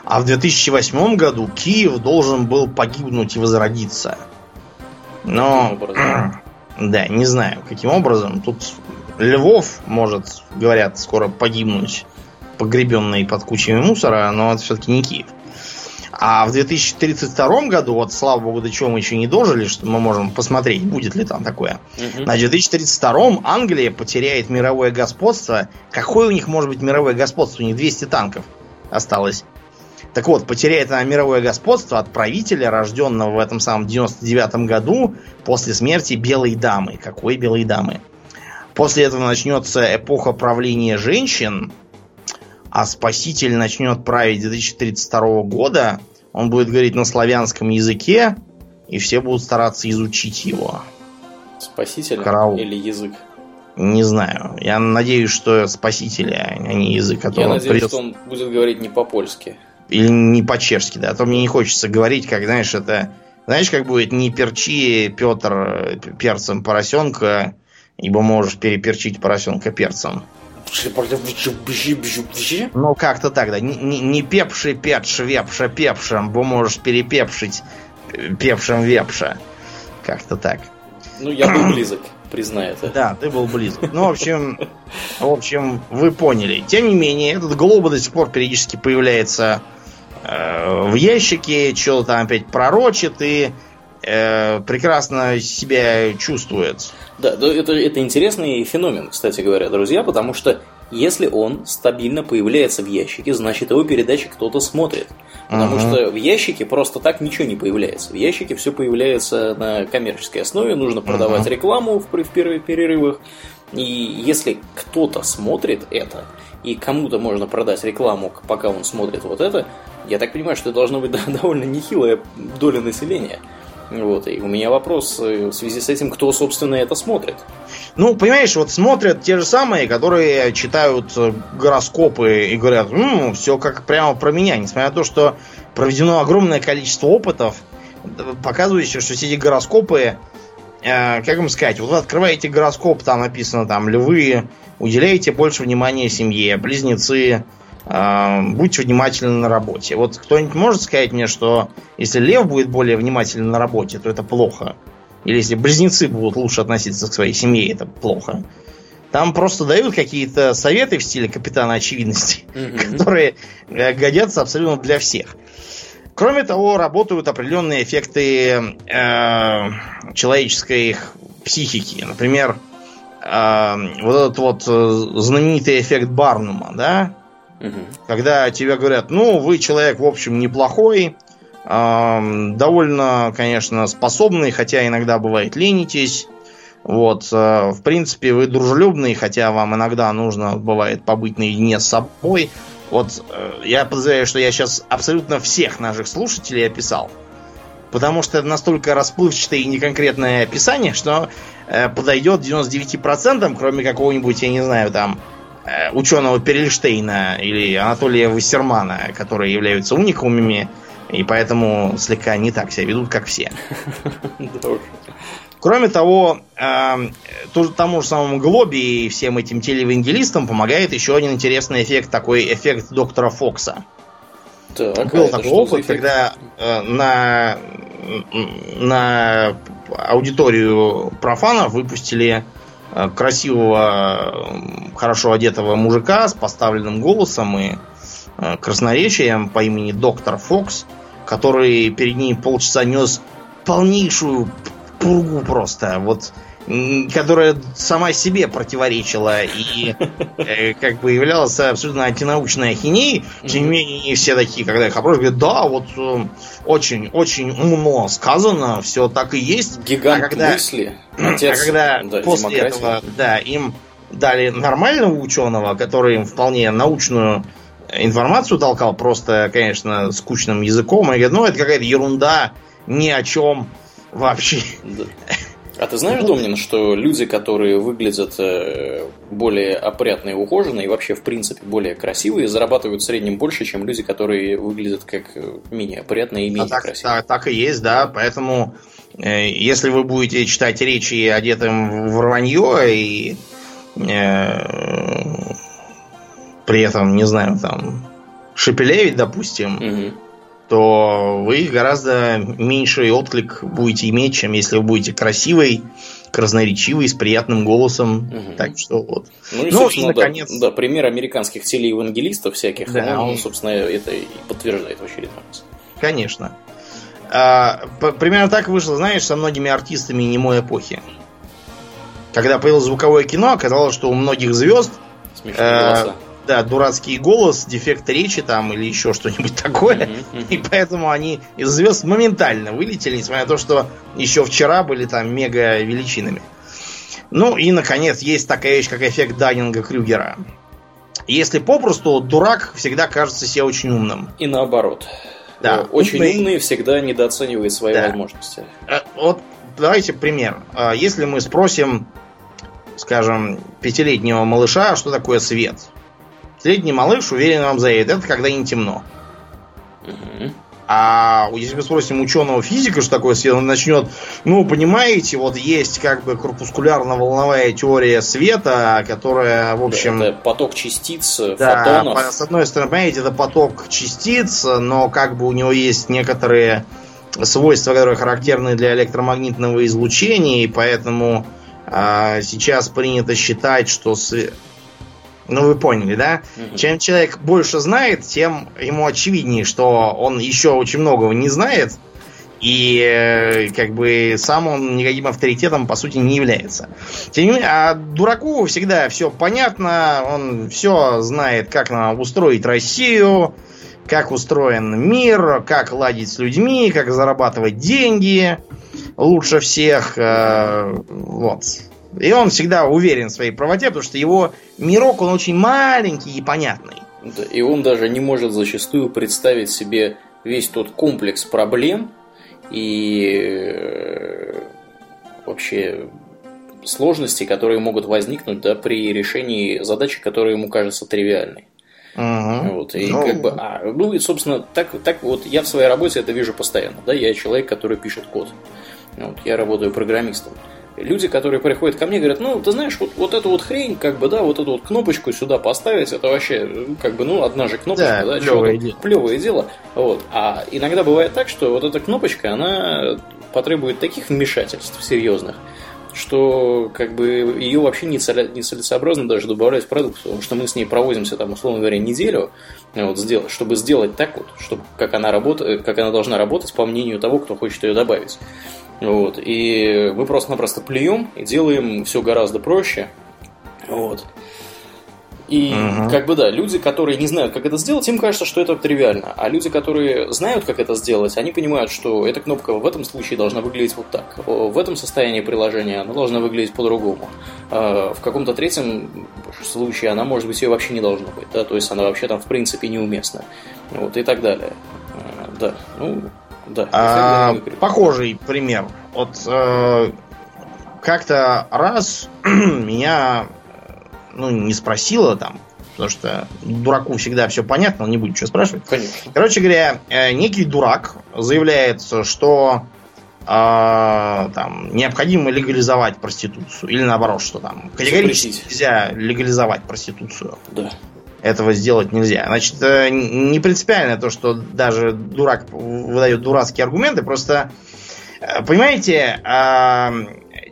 А в 2008 году Киев должен был погибнуть и возродиться. Но... Да, не знаю, каким образом. Тут Львов может, говорят, скоро погибнуть, погребенный под кучами мусора, но это все-таки не Киев. А в 2032 году, вот слава богу, до чего мы еще не дожили, что мы можем посмотреть, будет ли там такое. Угу. На 2032 Англия потеряет мировое господство. Какое у них может быть мировое господство? У них 200 танков осталось. Так вот, потеряет она мировое господство от правителя, рожденного в этом самом 99 году после смерти Белой Дамы. Какой Белой Дамы? После этого начнется эпоха правления женщин, а Спаситель начнет править 2032 года, он будет говорить на славянском языке, и все будут стараться изучить его. Спаситель Караул. или язык? Не знаю. Я надеюсь, что спаситель, а не язык, который Я надеюсь, придет... что он будет говорить не по-польски. Или не по-чешски, да. А то мне не хочется говорить, как, знаешь, это... Знаешь, как будет не перчи, Петр, перцем поросенка, ибо можешь переперчить поросенка перцем. Ну, как-то так, да. Не, не пепши, петш, вепша, пепшем, бо можешь перепепшить певшим вепша. Как-то так. Ну, я был близок, признаю это. Да, ты был близок. Ну, в общем, в общем, вы поняли. Тем не менее, этот глоба до сих пор периодически появляется э, в ящике, что-то там опять пророчит и э, прекрасно себя чувствует. Да, это, это интересный феномен, кстати говоря, друзья, потому что если он стабильно появляется в ящике, значит его передачи кто-то смотрит. Потому uh-huh. что в ящике просто так ничего не появляется. В ящике все появляется на коммерческой основе, нужно продавать uh-huh. рекламу в, в первых перерывах. И если кто-то смотрит это, и кому-то можно продать рекламу, пока он смотрит вот это, я так понимаю, что это должно быть довольно нехилая доля населения. Вот, и у меня вопрос э, в связи с этим, кто, собственно, это смотрит? Ну, понимаешь, вот смотрят те же самые, которые читают э, гороскопы и говорят, ну, все как прямо про меня, несмотря на то, что проведено огромное количество опытов, показывающих, что все эти гороскопы, э, как вам сказать, вот вы открываете гороскоп, там написано, там, львы, уделяете больше внимания семье, близнецы, будьте внимательны на работе. Вот кто-нибудь может сказать мне, что если лев будет более внимательен на работе, то это плохо? Или если близнецы будут лучше относиться к своей семье, это плохо? Там просто дают какие-то советы в стиле капитана очевидности, mm-hmm. которые э, годятся абсолютно для всех. Кроме того, работают определенные эффекты э, человеческой психики. Например, э, вот этот вот э, знаменитый эффект Барнума, да? Угу. Когда тебе говорят, ну, вы человек, в общем, неплохой, э, довольно, конечно, способный, хотя иногда бывает ленитесь. Вот, э, в принципе, вы дружелюбный, хотя вам иногда нужно, бывает, побыть наедине с собой. Вот э, я подозреваю, что я сейчас абсолютно всех наших слушателей описал. Потому что это настолько расплывчатое и неконкретное описание, что э, подойдет 99%, кроме какого-нибудь, я не знаю, там, ученого Перельштейна или Анатолия Вассермана, которые являются уникумами, и поэтому слегка не так себя ведут, как все. Кроме того, э, тому же самому Глоби и всем этим телевангелистам помогает еще один интересный эффект, такой эффект доктора Фокса. Так, Был а такой опыт, когда э, на, на аудиторию профанов выпустили э, красивого, хорошо одетого мужика с поставленным голосом и э, красноречием по имени доктор Фокс, который перед ним полчаса нес полнейшую пургу просто, вот, которая сама себе противоречила и э, как бы являлась абсолютно антинаучной ахинеей. Тем не менее, не все такие, когда их опросят, говорят, да, вот очень-очень э, умно сказано, все так и есть. Гигант а когда, мысли. Отец, а когда да, после демократии. этого, да, им дали нормального ученого, который им вполне научную информацию толкал, просто, конечно, скучным языком, и говорят, ну, это какая-то ерунда, ни о чем Вообще. Да. А ты знаешь, Домнин, что люди, которые выглядят э, более опрятно и ухоженно, и вообще, в принципе, более красивые, зарабатывают в среднем больше, чем люди, которые выглядят как э, менее опрятные и менее а так, красивые. Так, так и есть, да. Поэтому, э, если вы будете читать речи одетым в рванье и э, при этом, не знаю, там, шепелевить, допустим, угу то вы гораздо меньший отклик будете иметь, чем если вы будете красивой, красноречивой, с приятным голосом. Угу. Так что вот. Ну и, ну, и наконец... да, да, пример американских телеевангелистов всяких, да, он, собственно, это и подтверждает в очередной раз. Конечно. А, примерно так вышло, знаешь, со многими артистами немой эпохи. Когда появилось звуковое кино, оказалось, что у многих звезд э, да, дурацкий голос, дефект речи там или еще что-нибудь такое. Mm-hmm, mm-hmm. И поэтому они из звезд моментально вылетели, несмотря на то, что еще вчера были там мега величинами. Ну и, наконец, есть такая вещь, как эффект Даннинга Крюгера. Если попросту, дурак всегда кажется себе очень умным. И наоборот. Да. Очень умный, умный всегда недооценивает свои да. возможности. Э, вот давайте пример. А, если мы спросим, скажем, пятилетнего малыша, что такое свет – Средний малыш уверен вам заедет, это когда не темно. Угу. А если мы спросим ученого физика, что такое свет, он начнет, ну, понимаете, вот есть как бы корпускулярно-волновая теория света, которая, в общем... Это поток частиц, да, фотонов. с одной стороны, понимаете, это поток частиц, но как бы у него есть некоторые свойства, которые характерны для электромагнитного излучения, и поэтому э, сейчас принято считать, что с... Ну, вы поняли, да? Угу. Чем человек больше знает, тем ему очевиднее, что он еще очень многого не знает, и э, как бы сам он никаким авторитетом, по сути, не является. Тем не менее, а дураку всегда все понятно, он все знает, как нам устроить Россию, как устроен мир, как ладить с людьми, как зарабатывать деньги лучше всех. Э, вот. И он всегда уверен в своей правоте, потому что его мирок, он очень маленький и понятный. И он даже не может зачастую представить себе весь тот комплекс проблем и э, вообще сложностей, которые могут возникнуть да, при решении задачи, которая ему кажется тривиальной. Угу. Вот, и ну... как бы, а, ну и, собственно, так, так вот я в своей работе это вижу постоянно. Да, я человек, который пишет код. Вот, я работаю программистом. Люди, которые приходят ко мне, говорят, ну, ты знаешь, вот, вот эту вот хрень, как бы, да, вот эту вот кнопочку сюда поставить, это вообще, как бы, ну, одна же кнопочка, да, да плевое, дело. плевое дело. Вот. А иногда бывает так, что вот эта кнопочка, она потребует таких вмешательств серьезных, что как бы ее вообще нецелесообразно даже добавлять в продукт, потому что мы с ней провозимся там, условно говоря, неделю, вот, сделать, чтобы сделать так вот, чтобы как она работает, как она должна работать по мнению того, кто хочет ее добавить. Вот, и мы просто-напросто плюем и делаем все гораздо проще. Вот. И угу. как бы да, люди, которые не знают, как это сделать, им кажется, что это тривиально. А люди, которые знают, как это сделать, они понимают, что эта кнопка в этом случае должна выглядеть вот так. В этом состоянии приложения она должна выглядеть по-другому. А в каком-то третьем случае она, может быть, ее вообще не должна быть. Да? То есть она вообще там в принципе неуместна. Вот и так далее. А, да, ну, да. А, похожий пример. Вот э, как-то раз меня ну, не спросила там, потому что дураку всегда все понятно, он не будет ничего спрашивать. Конечно. Короче говоря, э, некий дурак заявляет, что э, там необходимо легализовать проституцию. Или наоборот, что там категорически нельзя легализовать проституцию. Да. Этого сделать нельзя. Значит, э, не принципиально то, что даже дурак выдает дурацкие аргументы, просто э, понимаете,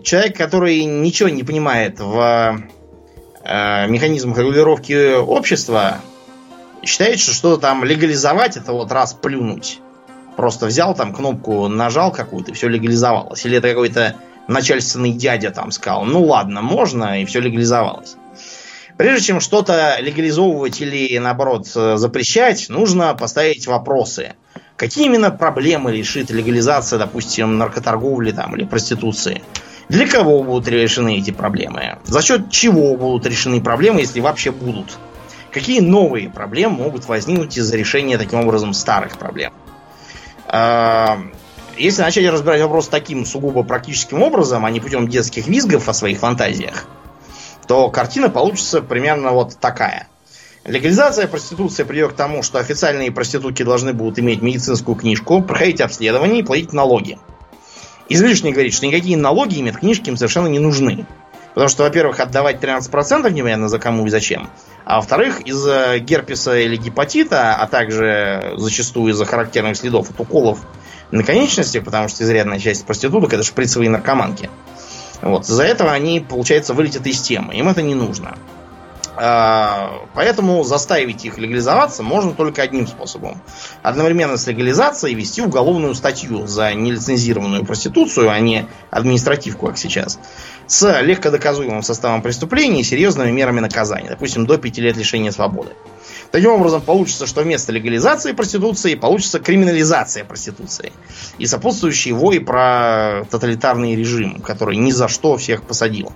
человек, который ничего не понимает в э, механизмах регулировки общества считает, что что-то там легализовать, это вот раз плюнуть. Просто взял там кнопку, нажал какую-то, и все легализовалось. Или это какой-то начальственный дядя там сказал, ну ладно, можно, и все легализовалось. Прежде чем что-то легализовывать или, наоборот, запрещать, нужно поставить вопросы. Какие именно проблемы решит легализация, допустим, наркоторговли там, или проституции? Для кого будут решены эти проблемы? За счет чего будут решены проблемы, если вообще будут? Какие новые проблемы могут возникнуть из-за решения таким образом старых проблем? А, если начать разбирать вопрос таким сугубо практическим образом, а не путем детских визгов о своих фантазиях, то картина получится примерно вот такая. Легализация проституции приведет к тому, что официальные проститутки должны будут иметь медицинскую книжку, проходить обследование и платить налоги. Излишне говорить, что никакие налоги и медкнижки им совершенно не нужны. Потому что, во-первых, отдавать 13% непонятно за кому и зачем. А во-вторых, из-за герпеса или гепатита, а также зачастую из-за характерных следов от уколов на конечностях, потому что изрядная часть проституток это шприцевые наркоманки. Вот. Из-за этого они, получается, вылетят из темы. Им это не нужно. А, поэтому заставить их легализоваться можно только одним способом. Одновременно с легализацией вести уголовную статью за нелицензированную проституцию, а не административку, как сейчас, с легкодоказуемым составом преступления и серьезными мерами наказания, допустим, до 5 лет лишения свободы. Таким образом, получится, что вместо легализации проституции получится криминализация проституции. И сопутствующий вой про тоталитарный режим, который ни за что всех посадил.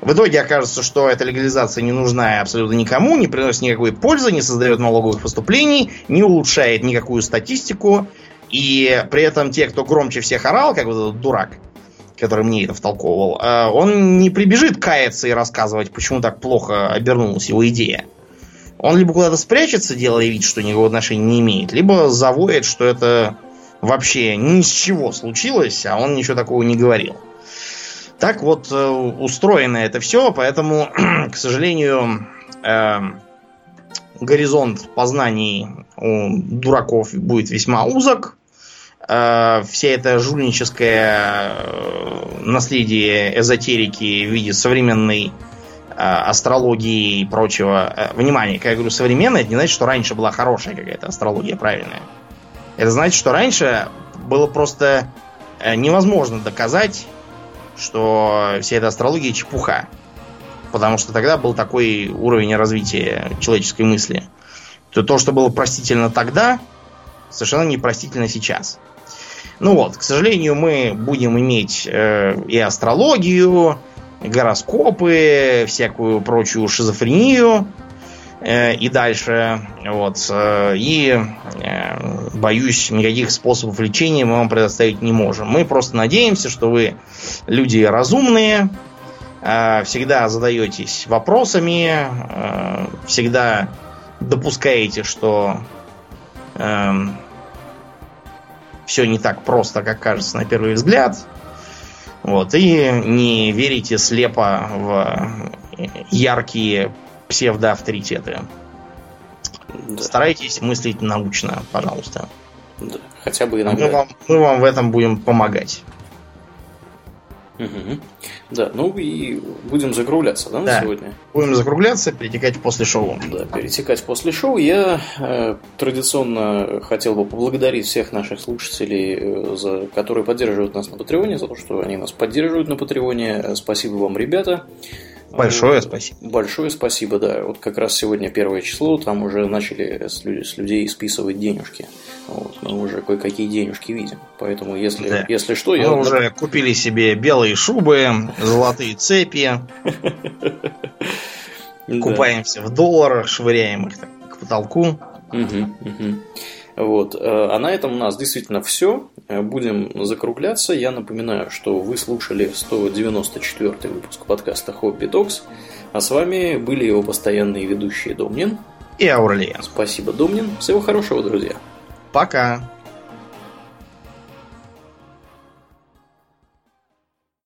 В итоге окажется, что эта легализация не нужна абсолютно никому, не приносит никакой пользы, не создает налоговых поступлений, не улучшает никакую статистику. И при этом те, кто громче всех орал, как вот этот дурак, который мне это втолковывал, э, он не прибежит каяться и рассказывать, почему так плохо обернулась его идея. Он либо куда-то спрячется, делая вид, что никакого отношения не имеет, либо завоет, что это вообще ни с чего случилось, а он ничего такого не говорил. Так вот э, устроено это все, поэтому, к сожалению, э, горизонт познаний у дураков будет весьма узок. Э, вся эта жульническое э, наследие эзотерики в виде современной э, астрологии и прочего. Э, внимание, когда я говорю современная, это не значит, что раньше была хорошая какая-то астрология, правильная. Это значит, что раньше было просто невозможно доказать, что вся эта астрология чепуха. Потому что тогда был такой уровень развития человеческой мысли. То что было простительно тогда, совершенно непростительно сейчас. Ну вот, к сожалению, мы будем иметь э, и астрологию, гороскопы, всякую прочую шизофрению э, и дальше. Вот, э, и, э, боюсь, никаких способов лечения мы вам предоставить не можем. Мы просто надеемся, что вы люди разумные, э, всегда задаетесь вопросами, э, всегда допускаете, что э, все не так просто, как кажется на первый взгляд. Вот, и не верите слепо в яркие псевдоавторитеты. Да. Старайтесь мыслить научно, пожалуйста. Да, хотя бы иногда. Мы вам, мы вам в этом будем помогать. Угу. Да, ну и будем закругляться, да, на да. сегодня? Будем закругляться, перетекать после шоу. Да, перетекать после шоу. Я э, традиционно хотел бы поблагодарить всех наших слушателей, э, за, которые поддерживают нас на Патреоне, за то, что они нас поддерживают на Патреоне. Спасибо вам, ребята. Большое спасибо. Большое спасибо, да. Вот как раз сегодня первое число, там уже начали с, людей, с людей списывать денежки. Вот, мы уже кое-какие денежки видим. Поэтому, если, да. если что, я... Мы уже купили себе белые шубы, золотые цепи. Купаемся в долларах, швыряем их к потолку. Вот. Э, а на этом у нас действительно все. Э, будем закругляться. Я напоминаю, что вы слушали 194 выпуск подкаста Хобби Токс. А с вами были его постоянные ведущие Домнин и Аурлиен. Спасибо, Домнин. Всего хорошего, друзья. Пока.